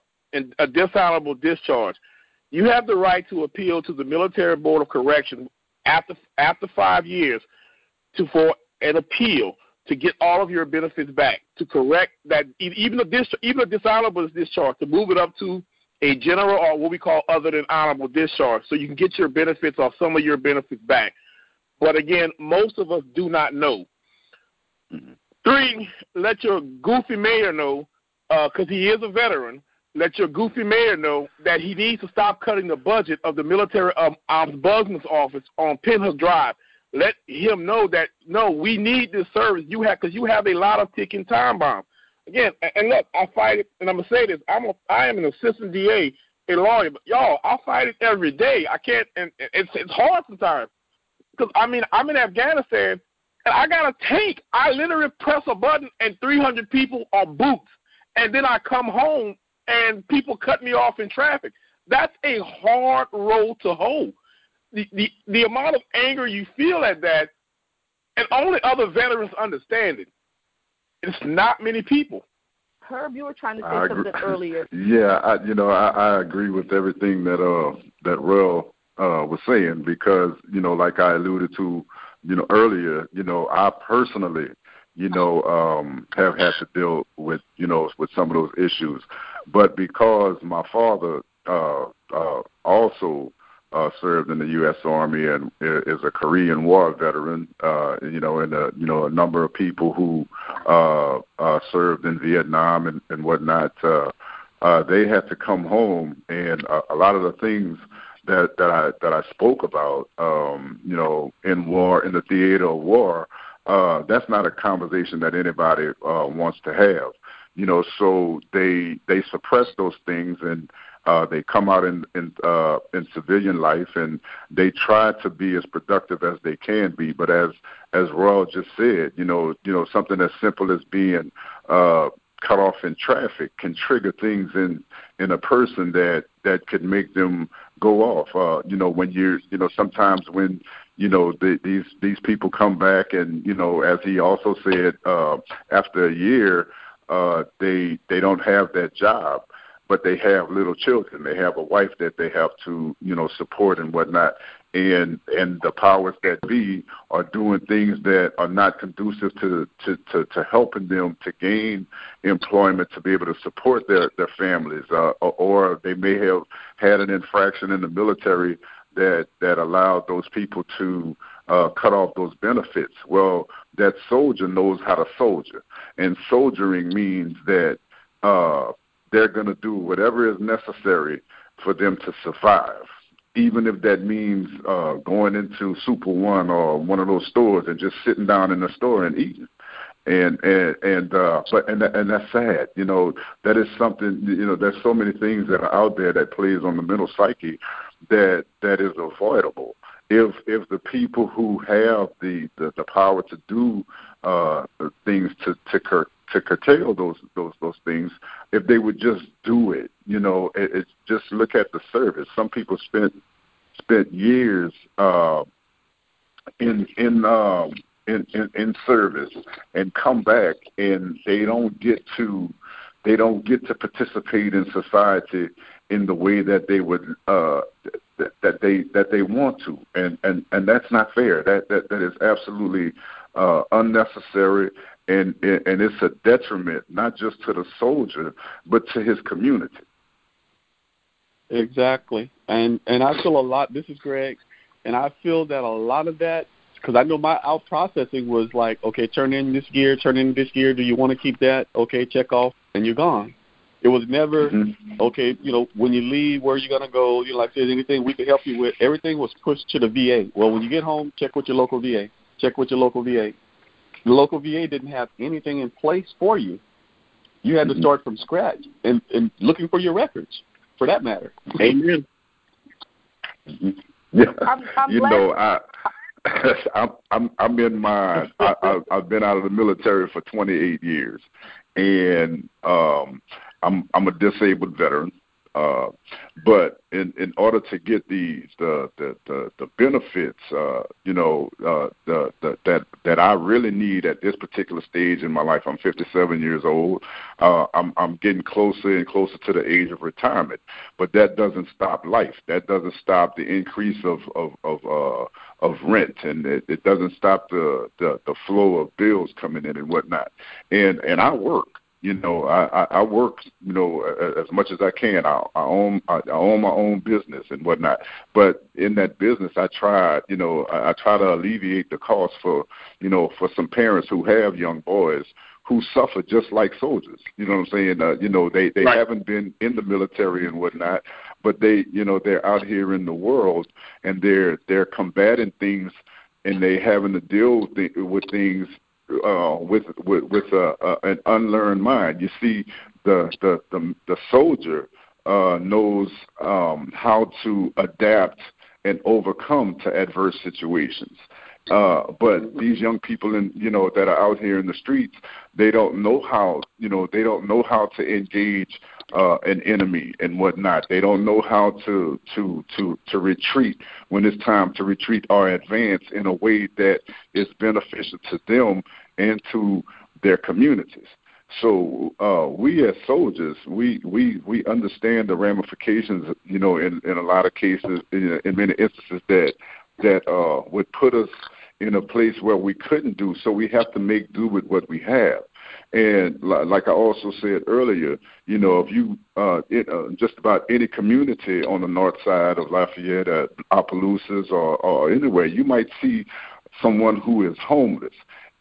Speaker 5: a dishonorable discharge, you have the right to appeal to the military board of correction after after five years to for an appeal to get all of your benefits back to correct that even a dis, even a dishonorable discharge to move it up to a general or what we call other than honorable discharge so you can get your benefits or some of your benefits back. But again, most of us do not know. Three, let your goofy mayor know because he is a veteran let your goofy mayor know that he needs to stop cutting the budget of the military um, ombudsman's office on Penhurst Drive. Let him know that no, we need this service you have because you have a lot of ticking time bombs. Again, and- look, I fight it, and I'm gonna say this: I'm a, I am an assistant DA, a lawyer, but y'all, I fight it every day. I can't, and it's it's hard sometimes because I mean I'm in Afghanistan and I got a tank. I literally press a button and 300 people are boots, and then I come home and people cut me off in traffic. That's a hard role to hold. The, the the amount of anger you feel at that, and only other veterans understand it. It's not many people.
Speaker 1: Herb, you were trying to say
Speaker 2: I agree.
Speaker 1: something earlier.
Speaker 2: Yeah, I, you know, I, I agree with everything that uh that Royal uh was saying because you know, like I alluded to, you know, earlier, you know, I personally, you know, um have had to deal with you know with some of those issues, but because my father uh uh also uh, served in the U.S. Army and is a Korean War veteran. Uh, you know, and a, you know a number of people who uh, uh, served in Vietnam and, and whatnot. Uh, uh, they had to come home, and a, a lot of the things that that I that I spoke about, um, you know, in war, in the theater of war, uh, that's not a conversation that anybody uh, wants to have. You know, so they they suppress those things and uh, they come out in in, uh, in civilian life and they try to be as productive as they can be. But as as Royal just said, you know, you know something as simple as being uh, cut off in traffic can trigger things in in a person that that could make them go off. Uh, you know, when you you know sometimes when you know the, these these people come back and you know as he also said uh, after a year uh, they they don't have that job but they have little children. They have a wife that they have to, you know, support and whatnot. And and the powers that be are doing things that are not conducive to to to, to helping them to gain employment to be able to support their their families, uh, or they may have had an infraction in the military that that allowed those people to uh, cut off those benefits. Well, that soldier knows how to soldier, and soldiering means that uh, they're going to do whatever is necessary for them to survive, even if that means uh, going into Super One or one of those stores and just sitting down in the store and eating. And and and uh, but and and that's sad. You know that is something. You know there's so many things that are out there that plays on the mental psyche that that is avoidable if if the people who have the the, the power to do uh, things to to cur- to curtail those those those things if they would just do it you know it, it's just look at the service. Some people spent spent years uh in in um in, in in service and come back and they don't get to they don't get to participate in society in the way that they would uh that, that they that they want to. And and and that's not fair. That that that is absolutely uh unnecessary and and it's a detriment not just to the soldier but to his community.
Speaker 4: Exactly, and and I feel a lot. This is Greg, and I feel that a lot of that because I know my out processing was like, okay, turn in this gear, turn in this gear. Do you want to keep that? Okay, check off, and you're gone. It was never mm-hmm. okay. You know, when you leave, where are you gonna go? You know, like said, anything we could help you with. Everything was pushed to the VA. Well, when you get home, check with your local VA. Check with your local VA. The local VA didn't have anything in place for you. You had to mm-hmm. start from scratch and, and looking for your records, for that matter.
Speaker 5: Amen.
Speaker 2: Yeah, I'm, I'm you know, I, I'm I'm I'm in my I, I I've been out of the military for 28 years, and um, I'm I'm a disabled veteran. Uh, but in in order to get these the the the, the benefits, uh, you know, uh, the, the that that I really need at this particular stage in my life, I'm 57 years old. Uh, I'm I'm getting closer and closer to the age of retirement. But that doesn't stop life. That doesn't stop the increase of of of uh, of rent, and it, it doesn't stop the, the the flow of bills coming in and whatnot. And and I work you know, I, I, I work, you know, as much as I can. I, I own I, I own my own business and whatnot. But in that business, I try, you know, I, I try to alleviate the cost for, you know, for some parents who have young boys who suffer just like soldiers. You know what I'm saying? Uh, you know, they they right. haven't been in the military and whatnot, but they, you know, they're out here in the world and they're they're combating things and they having to deal with, the, with things uh, with with, with a, a, an unlearned mind. You see, the the the, the soldier uh, knows um, how to adapt and overcome to adverse situations. Uh, but these young people in you know that are out here in the streets, they don't know how you know they don't know how to engage uh, an enemy and whatnot. They don't know how to to to to retreat when it's time to retreat or advance in a way that is beneficial to them and to their communities. So uh, we as soldiers, we, we we understand the ramifications. You know, in in a lot of cases, in, in many instances, that that uh, would put us in a place where we couldn't do. So we have to make do with what we have. And like I also said earlier, you know, if you uh, it, uh, just about any community on the north side of Lafayette, at Opelousas, or, or anywhere, you might see someone who is homeless.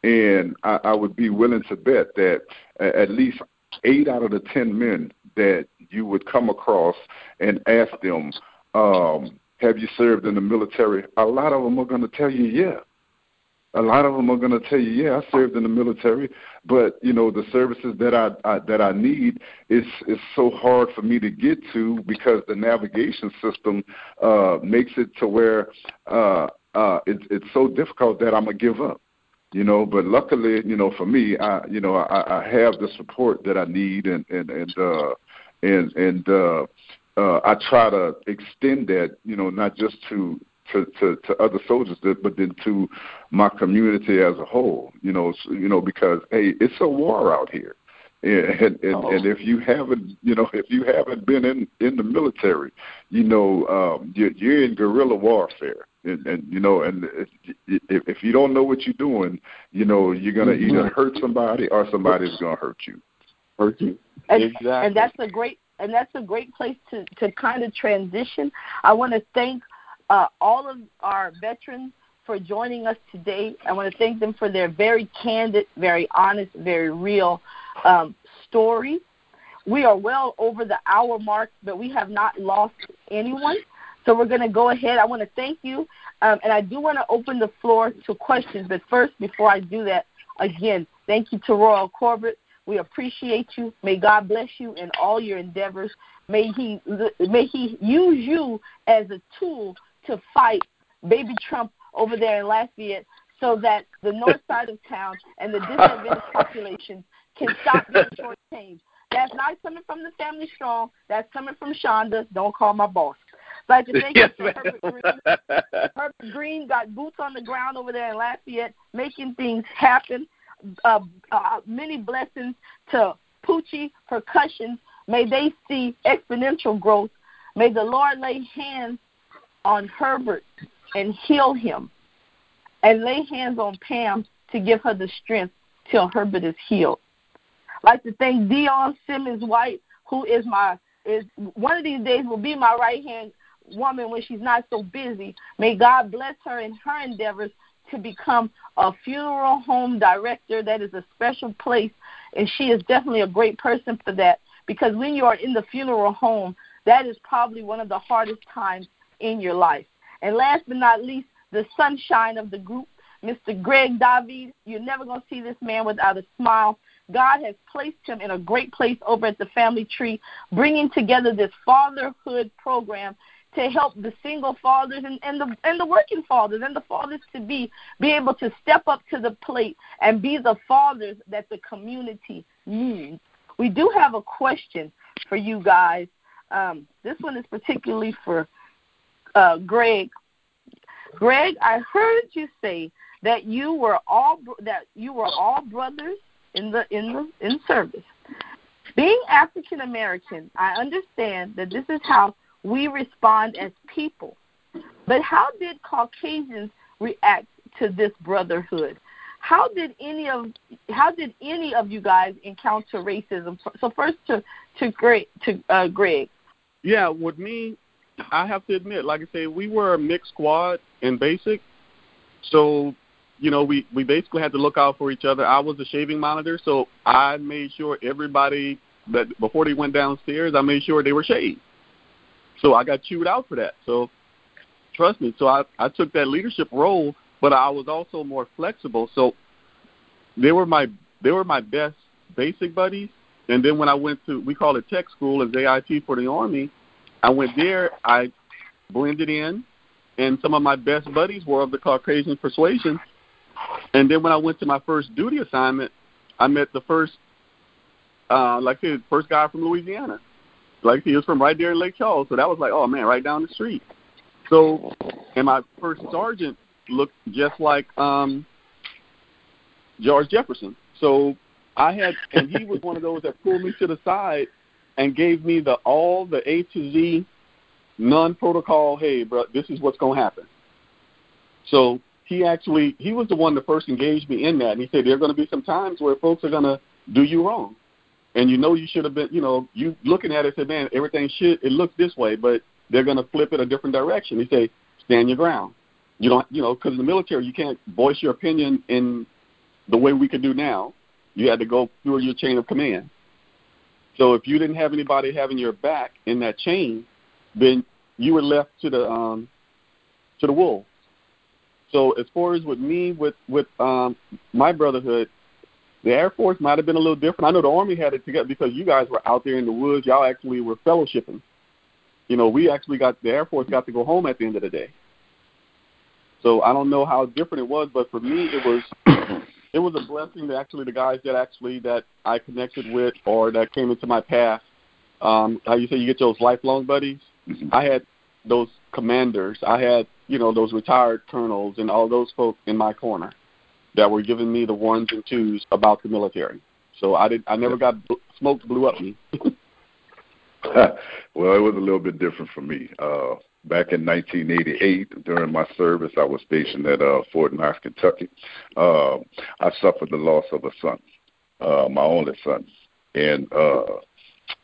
Speaker 2: And I, I would be willing to bet that at least eight out of the ten men that you would come across and ask them, um, "Have you served in the military?" A lot of them are going to tell you, "Yeah." A lot of them are going to tell you, "Yeah, I served in the military," but you know the services that I, I that I need is is so hard for me to get to because the navigation system uh, makes it to where uh, uh, it's it's so difficult that I'm gonna give up you know but luckily you know for me i you know i i have the support that i need and and and uh and and uh uh i try to extend that you know not just to to to, to other soldiers but then to my community as a whole you know so, you know because hey it's a war out here. And and, oh. and if you haven't you know if you haven't been in in the military you know um you're, you're in guerrilla warfare. And, and you know and if if you don't know what you're doing you know you're going to mm-hmm. either hurt somebody or somebody's going to hurt you.
Speaker 4: Hurt you?
Speaker 1: And,
Speaker 4: exactly.
Speaker 1: and that's a great and that's a great place to to kind of transition. I want to thank uh, all of our veterans for joining us today. I want to thank them for their very candid, very honest, very real um, stories. We are well over the hour mark, but we have not lost anyone. So we're going to go ahead. I want to thank you, um, and I do want to open the floor to questions. But first, before I do that, again, thank you to Royal Corbett. We appreciate you. May God bless you in all your endeavors. May He may He use you as a tool to fight baby Trump over there in Lafayette, so that the north side of town and the disadvantaged population can stop being shortchanged. That's not coming from the family strong. That's coming from Shonda. Don't call my boss. But to think yes, Herbert Green, Herbert Green got boots on the ground over there in Lafayette, making things happen. Uh, uh, many blessings to Poochie Percussions. May they see exponential growth. May the Lord lay hands on Herbert and heal him, and lay hands on Pam to give her the strength till Herbert is healed. I'd like to thank Dion Simmons White, who is my is one of these days will be my right hand woman when she's not so busy. May God bless her in her endeavors to become a funeral home director. That is a special place, and she is definitely a great person for that because when you are in the funeral home, that is probably one of the hardest times in your life. And last but not least, the sunshine of the group, Mr. Greg David. You're never going to see this man without a smile. God has placed him in a great place over at the family tree, bringing together this fatherhood program to help the single fathers and, and the and the working fathers and the fathers to be be able to step up to the plate and be the fathers that the community needs. We do have a question for you guys. Um, this one is particularly for uh, Greg. Greg, I heard you say that you were all that you were all brothers in the in the in service. Being African American, I understand that this is how we respond as people. But how did Caucasians react to this brotherhood? How did any of how did any of you guys encounter racism? So first to to Greg to uh, Greg.
Speaker 4: Yeah, with me, I have to admit, like I say, we were a mixed squad in basic. So, you know, we we basically had to look out for each other. I was a shaving monitor, so I made sure everybody that before they went downstairs, I made sure they were shaved. So I got chewed out for that. So trust me. So I I took that leadership role, but I was also more flexible. So they were my they were my best basic buddies. And then when I went to we call it tech school as AIT for the Army, I went there. I blended in, and some of my best buddies were of the Caucasian persuasion. And then when I went to my first duty assignment, I met the first, uh, like the first guy from Louisiana. Like he was from right there in Lake Charles, so that was like, oh man, right down the street. So, and my first sergeant looked just like um George Jefferson. So I had, and he was one of those that pulled me to the side and gave me the all the A to Z non-protocol. Hey, bro, this is what's going to happen. So he actually he was the one that first engaged me in that. And he said there are going to be some times where folks are going to do you wrong and you know you should have been, you know, you looking at it said, man, everything should it looks this way, but they're going to flip it a different direction. They say, stand your ground. You don't, you know, because in the military you can't voice your opinion in the way we could do now. You had to go through your chain of command. So if you didn't have anybody having your back in that chain, then you were left to the um, to the wolves. So as far as with me, with with um, my brotherhood, the Air Force might have been a little different. I know the Army had it together because you guys were out there in the woods. Y'all actually were fellowshipping. You know, we actually got the Air Force got to go home at the end of the day. So I don't know how different it was, but for me, it was it was a blessing that actually the guys that actually that I connected with or that came into my path. Um, how you say you get those lifelong buddies? Mm-hmm. I had those commanders. I had you know those retired colonels and all those folks in my corner that were giving me the ones and twos about the military. So I did. I never got smoke blew up me.
Speaker 2: well, it was a little bit different for me. Uh, back in 1988, during my service, I was stationed at uh, Fort Knox, Kentucky. Uh, I suffered the loss of a son, uh, my only son, and uh,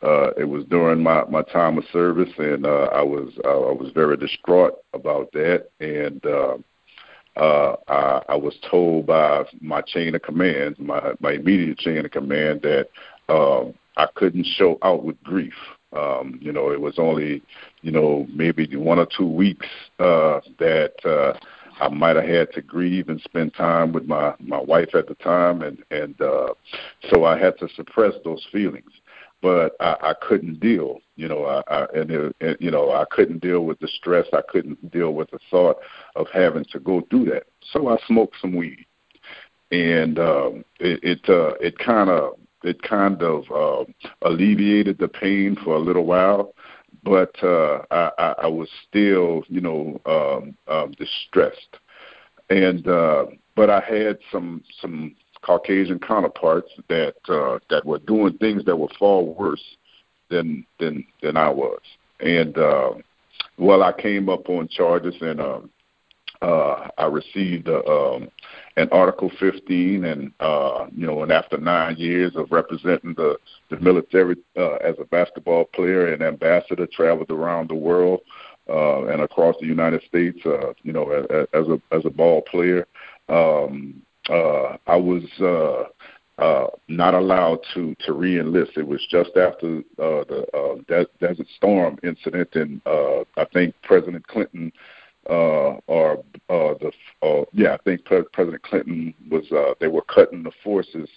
Speaker 2: uh, it was during my my time of service, and uh, I was uh, I was very distraught about that, and. Uh, uh, I, I was told by my chain of command, my my immediate chain of command, that um, I couldn't show out with grief. Um, you know, it was only, you know, maybe one or two weeks uh, that uh, I might have had to grieve and spend time with my my wife at the time, and and uh, so I had to suppress those feelings. But I, I couldn't deal, you know, I, I and, it, and you know I couldn't deal with the stress. I couldn't deal with the thought of having to go through that. So I smoked some weed, and um, it it, uh, it kind of it kind of uh, alleviated the pain for a little while, but uh, I, I, I was still, you know, um, um, distressed. And uh, but I had some some Caucasian counterparts that uh, that were doing things that were far worse than than than I was. And uh, well, I came up on charges and. Um, uh, I received uh, um, an Article 15, and uh, you know, and after nine years of representing the the military uh, as a basketball player and ambassador, traveled around the world uh, and across the United States, uh, you know, as, as a as a ball player. Um, uh, I was uh, uh, not allowed to to reenlist. It was just after uh, the uh, De- Desert Storm incident, and uh, I think President Clinton or uh, the uh, yeah, I think Pre- President Clinton was uh, they were cutting the forces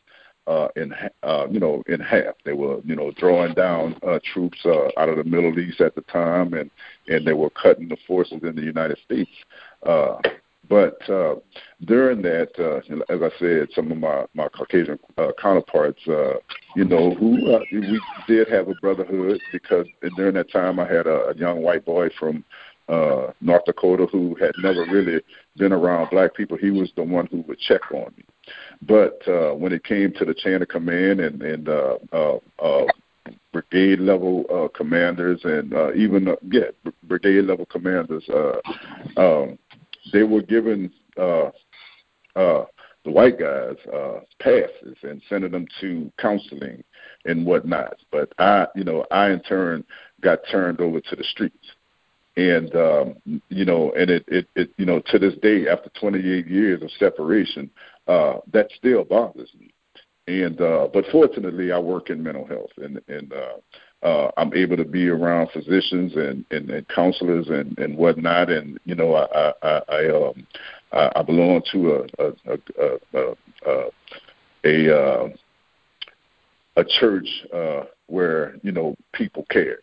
Speaker 2: uh, in uh, you know in half. They were you know drawing down uh, troops uh, out of the Middle East at the time, and and they were cutting the forces in the United States. Uh, but uh, during that, uh, as I said, some of my my Caucasian uh, counterparts, uh, you know, who uh, we did have a brotherhood because during that time I had a, a young white boy from uh, North Dakota who had never really been around black people. He was the one who would check on me. But uh, when it came to the chain of command and, and uh, uh, uh, brigade level uh, commanders and uh, even uh, yeah brigade level commanders, uh, um, they were given uh, uh, the white guys uh, passes and sending them to counseling and whatnot. But I, you know, I in turn got turned over to the streets and um, you know, and it, it, it, you know, to this day, after 28 years of separation, uh, that still bothers me. And uh, but fortunately, I work in mental health, and and uh, uh, I'm able to be around physicians and and, and counselors and and whatnot. And you know, I I I, um, I, I belong to a a a a, a, a, uh, a church uh, where you know people care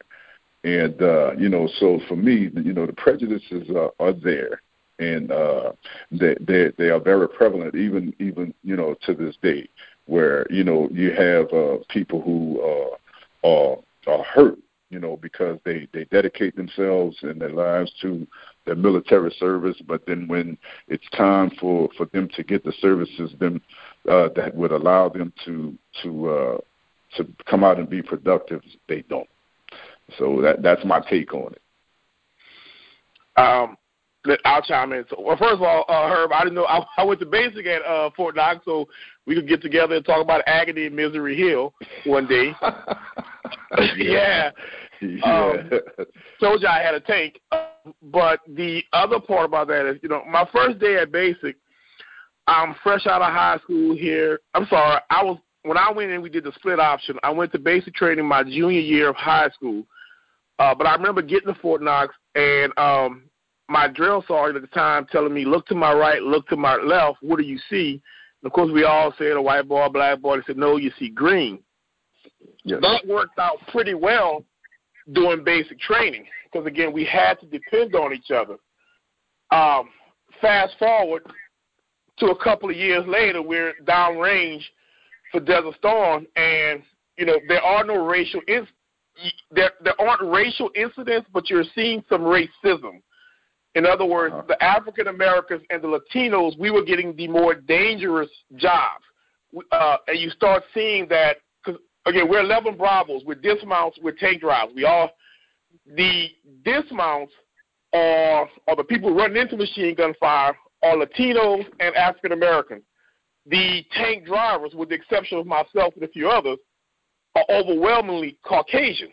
Speaker 2: and uh, you know, so for me, you know, the prejudices are, are there, and uh, they they they are very prevalent, even even you know to this day, where you know you have uh, people who uh, are are hurt, you know, because they they dedicate themselves and their lives to their military service, but then when it's time for for them to get the services them uh, that would allow them to to uh, to come out and be productive, they don't. So that that's my take on it.
Speaker 5: Um, I'll chime in. So, well, first of all, uh, Herb, I didn't know I, I went to basic at uh, Fort Knox, so we could get together and talk about agony and Misery Hill one day. yeah. yeah. Um, told you I had a tank. But the other part about that is, you know, my first day at basic, I'm fresh out of high school here. I'm sorry, I was when I went in, we did the split option. I went to basic training my junior year of high school. Uh, but I remember getting to Fort Knox and um, my drill sergeant at the time telling me, "Look to my right, look to my left. What do you see?" And of course, we all said a white boy, a black boy. They said, "No, you see green." Yes. That worked out pretty well doing basic training because again, we had to depend on each other. Um, fast forward to a couple of years later, we're downrange for Desert Storm, and you know there are no racial there there aren't racial incidents, but you're seeing some racism. In other words, uh-huh. the African Americans and the Latinos, we were getting the more dangerous jobs, uh, and you start seeing that because again we're 11 Bravos, we're dismounts, we're tank drives. We all the dismounts are are the people running into machine gun fire are Latinos and African Americans. The tank drivers, with the exception of myself and a few others, are overwhelmingly Caucasian.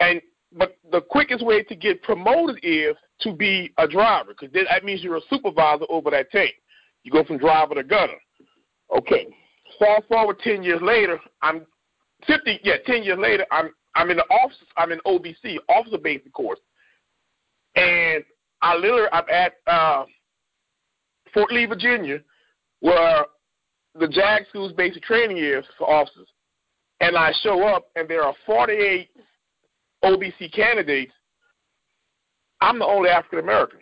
Speaker 5: And but the quickest way to get promoted is to be a driver, because that means you're a supervisor over that tank. You go from driver to gunner. Okay. Fast forward ten years later, I'm fifty. Yeah, ten years later, I'm I'm in the office. I'm in OBC, officer basic course, and I literally I'm at uh, Fort Lee, Virginia, where the JAG school's basic training is for officers, and I show up and there are 48 OBC candidates. I'm the only African American.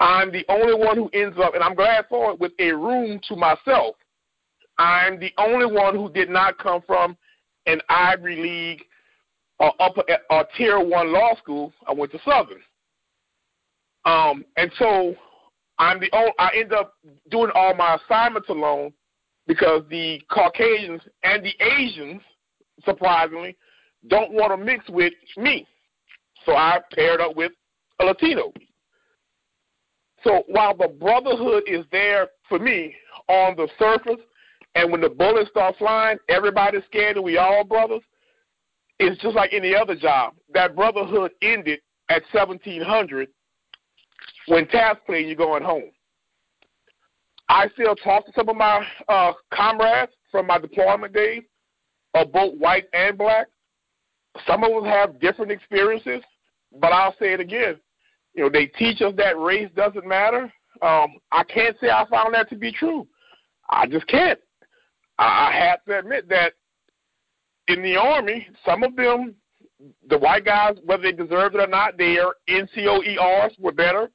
Speaker 5: I'm the only one who ends up, and I'm glad for it, with a room to myself. I'm the only one who did not come from an Ivy League or upper or tier one law school. I went to Southern. Um, and so I'm the only, I end up doing all my assignments alone because the Caucasians and the Asians, surprisingly, don't want to mix with me. So I paired up with a Latino. So while the brotherhood is there for me on the surface, and when the bullets start flying, everybody's scared and we all brothers, it's just like any other job. That brotherhood ended at 1700 when task play, you're going home. I still talk to some of my uh, comrades from my deployment days, of both white and black. Some of them have different experiences, but I'll say it again. You know, they teach us that race doesn't matter. Um, I can't say I found that to be true. I just can't. I, I have to admit that in the Army, some of them, the white guys, whether they deserved it or not, their NCOERs were better.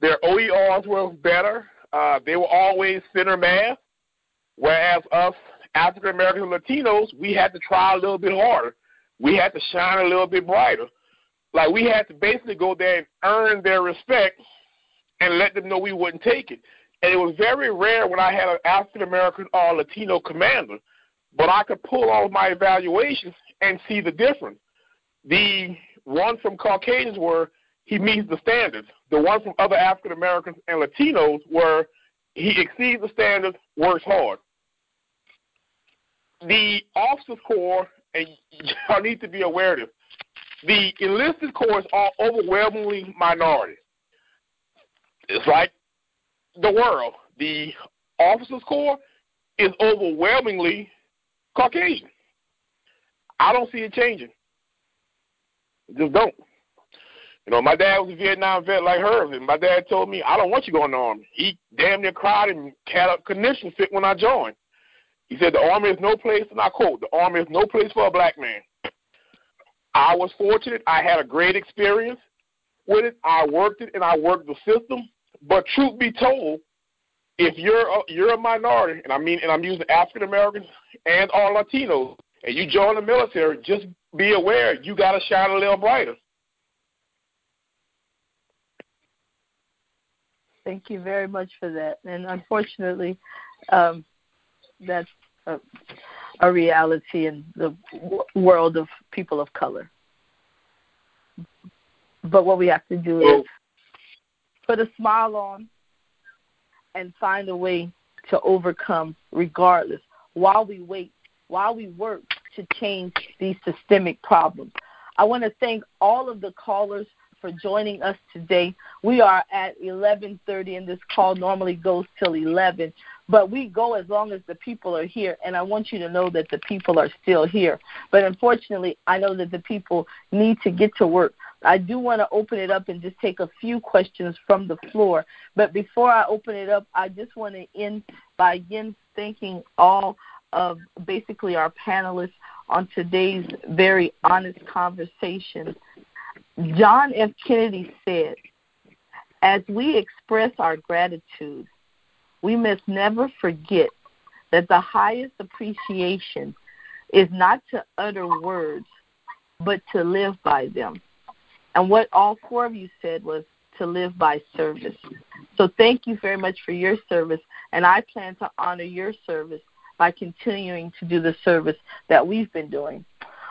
Speaker 5: Their OERs were better. Uh, they were always center mass, whereas us African American Latinos, we had to try a little bit harder. We had to shine a little bit brighter. Like we had to basically go there and earn their respect and let them know we wouldn't take it. And it was very rare when I had an African American or Latino commander, but I could pull all of my evaluations and see the difference. The ones from Caucasians were he meets the standards. The ones from other African Americans and Latinos were he exceeds the standards, works hard. The officers corps, and y'all need to be aware of this, the enlisted corps are overwhelmingly minority. It's like the world. The officers corps is overwhelmingly Caucasian. I don't see it changing. Just don't. You know, my dad was a Vietnam vet like hers, and my dad told me, I don't want you going to the Army. He damn near cried and had a condition fit when I joined. He said, the Army is no place, and I quote, the Army is no place for a black man. I was fortunate. I had a great experience with it. I worked it, and I worked the system. But truth be told, if you're a, you're a minority, and I mean, and I'm using African Americans and all Latinos, and you join the military, just be aware you got to shine a little brighter.
Speaker 1: Thank you very much for that. And unfortunately, um, that's a, a reality in the w- world of people of color. But what we have to do is put a smile on and find a way to overcome regardless while we wait, while we work to change these systemic problems. I want to thank all of the callers for joining us today. We are at 11:30 and this call normally goes till 11, but we go as long as the people are here and I want you to know that the people are still here. But unfortunately, I know that the people need to get to work. I do want to open it up and just take a few questions from the floor. But before I open it up, I just want to end by again thanking all of basically our panelists on today's very honest conversation. John F. Kennedy said, as we express our gratitude, we must never forget that the highest appreciation is not to utter words, but to live by them. And what all four of you said was to live by service. So thank you very much for your service, and I plan to honor your service by continuing to do the service that we've been doing.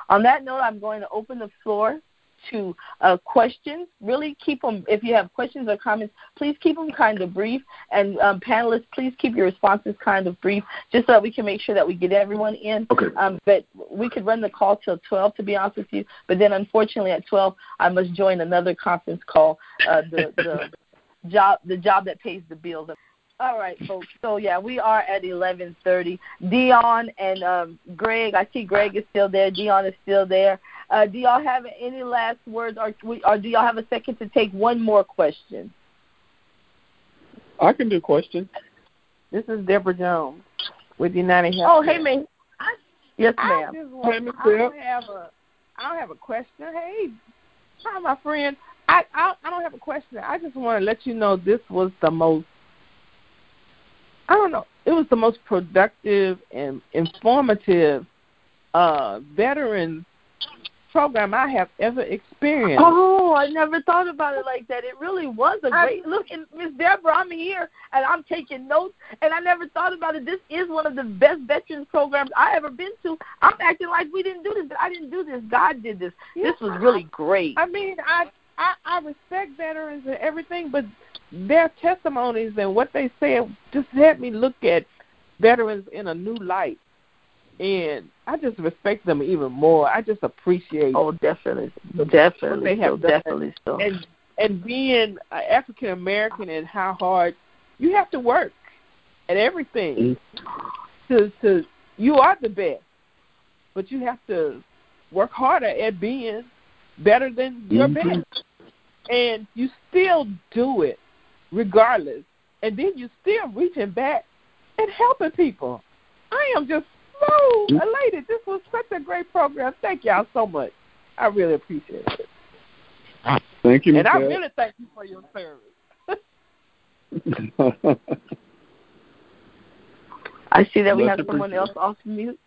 Speaker 1: On that note, I'm going to open the floor to uh, questions. Really keep them, if you have questions or comments, please keep them kind of brief. And um, panelists, please keep your responses kind of brief, just so that we can make sure that we get everyone in.
Speaker 6: Okay.
Speaker 1: Um, but we could run the call till 12, to be honest with you. But then, unfortunately, at 12, I must join another conference call. Uh, the the job the job that pays the bills. All right, folks. So yeah, we are at eleven thirty. Dion and um, Greg, I see Greg is still there. Dion is still there. Uh, do y'all have any last words, or, or do y'all have a second to take one more question?
Speaker 4: I can do questions.
Speaker 7: This is Deborah Jones with United Health.
Speaker 1: Oh, hey, man. Yes,
Speaker 7: I
Speaker 1: ma'am.
Speaker 7: just want, I don't have a I don't have a question. Hey, hi, my friend. I, I I don't have a question. I just want to let you know this was the most. I don't know. It was the most productive and informative uh, veterans program I have ever experienced.
Speaker 1: Oh, I never thought about it like that. It really was a great look. And Miss Deborah, I'm here and I'm taking notes, and I never thought about it. This is one of the best veterans programs I ever been to. I'm acting like we didn't do this, but I didn't do this. God did this.
Speaker 7: Yeah,
Speaker 1: this was really great.
Speaker 7: I mean, I, I I respect veterans and everything, but their testimonies and what they said just had me look at veterans in a new light and I just respect them even more. I just appreciate.
Speaker 1: Oh, definitely, definitely,
Speaker 7: they have
Speaker 1: so, definitely so.
Speaker 7: And and being African American and how hard you have to work at everything
Speaker 1: Mm-hmm.
Speaker 7: to to you are the best, but you have to work harder at being better than your
Speaker 1: Mm-hmm.
Speaker 7: best, and you still do it regardless, and then you still reaching back and helping people. I am just so mm-hmm. elated. This was such a great program. Thank y'all so much. I really appreciate it.
Speaker 4: Thank you,
Speaker 7: And I really thank you for your service.
Speaker 1: I see that we
Speaker 4: Much
Speaker 1: have someone else off mute.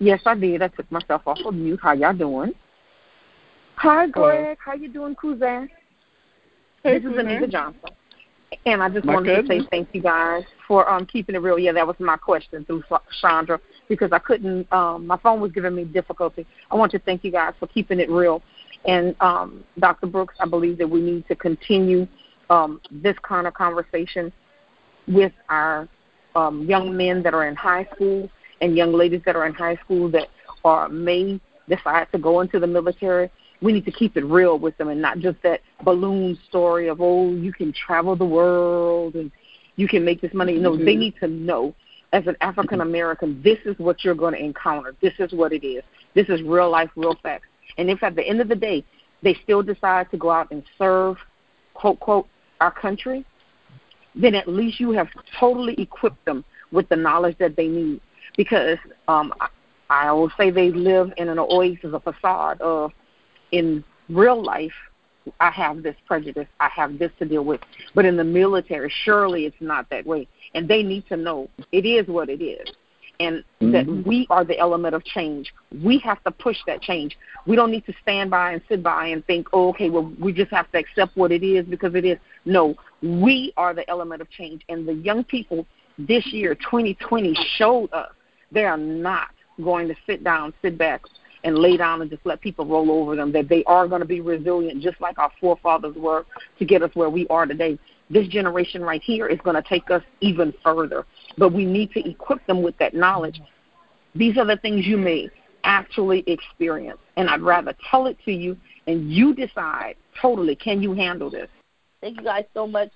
Speaker 8: Yes, I did. I took myself off of mute. How y'all doing? Hi, Greg. How you doing, Kuzan?
Speaker 7: Hey,
Speaker 8: this is Anita Johnson. And I just
Speaker 4: My
Speaker 8: wanted to say thank you guys for um keeping it real. Yeah, that was my question through Chandra because I couldn't um my phone was giving me difficulty. I want to thank you guys for keeping it real. And um Dr. Brooks, I believe that we need to continue um this kind of conversation with our um young men that are in high school and young ladies that are in high school that are may decide to go into the military we need to keep it real with them and not just that balloon story of oh you can travel the world and you can make this money. No, they need to know as an African American, this is what you're going to encounter. This is what it is. This is real life, real facts. And if at the end of the day they still decide to go out and serve, quote quote, our country, then at least you have totally equipped them with the knowledge that they need. Because um, I, I will say they live in an oasis, a facade of in real life, I have this prejudice, I have this to deal with. But in the military, surely it's not that way. And they need to know it is what it is. And that
Speaker 6: Mhm.
Speaker 8: we are the element of change. We have to push that change. We don't need to stand by and sit by and think, oh, okay, well, we just have to accept what it is because it is. No, we are the element of change. And the young people this year, 2020, showed us they are not going to sit down, sit back, and lay down and just let people roll over them, that they are going to be resilient just like our forefathers were to get us where we are today. This generation right here is going to take us even further, but we need to equip them with that knowledge. These are the things you may actually experience, and I'd rather tell it to you and you decide totally can you handle this.
Speaker 1: Thank you guys so much.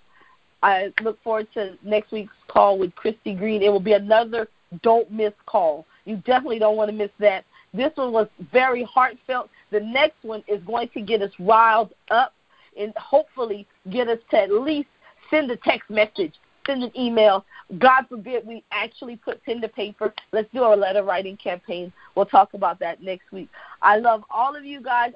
Speaker 1: I look forward to next week's call with Christy Green. It will be another don't miss call. You definitely don't want to miss that. This one was very heartfelt. The next one is going to get us riled up and hopefully get us to at least send a text message, send an email. God forbid we actually put pen to paper. Let's do our letter writing campaign. We'll talk about that next week. I love all of you guys.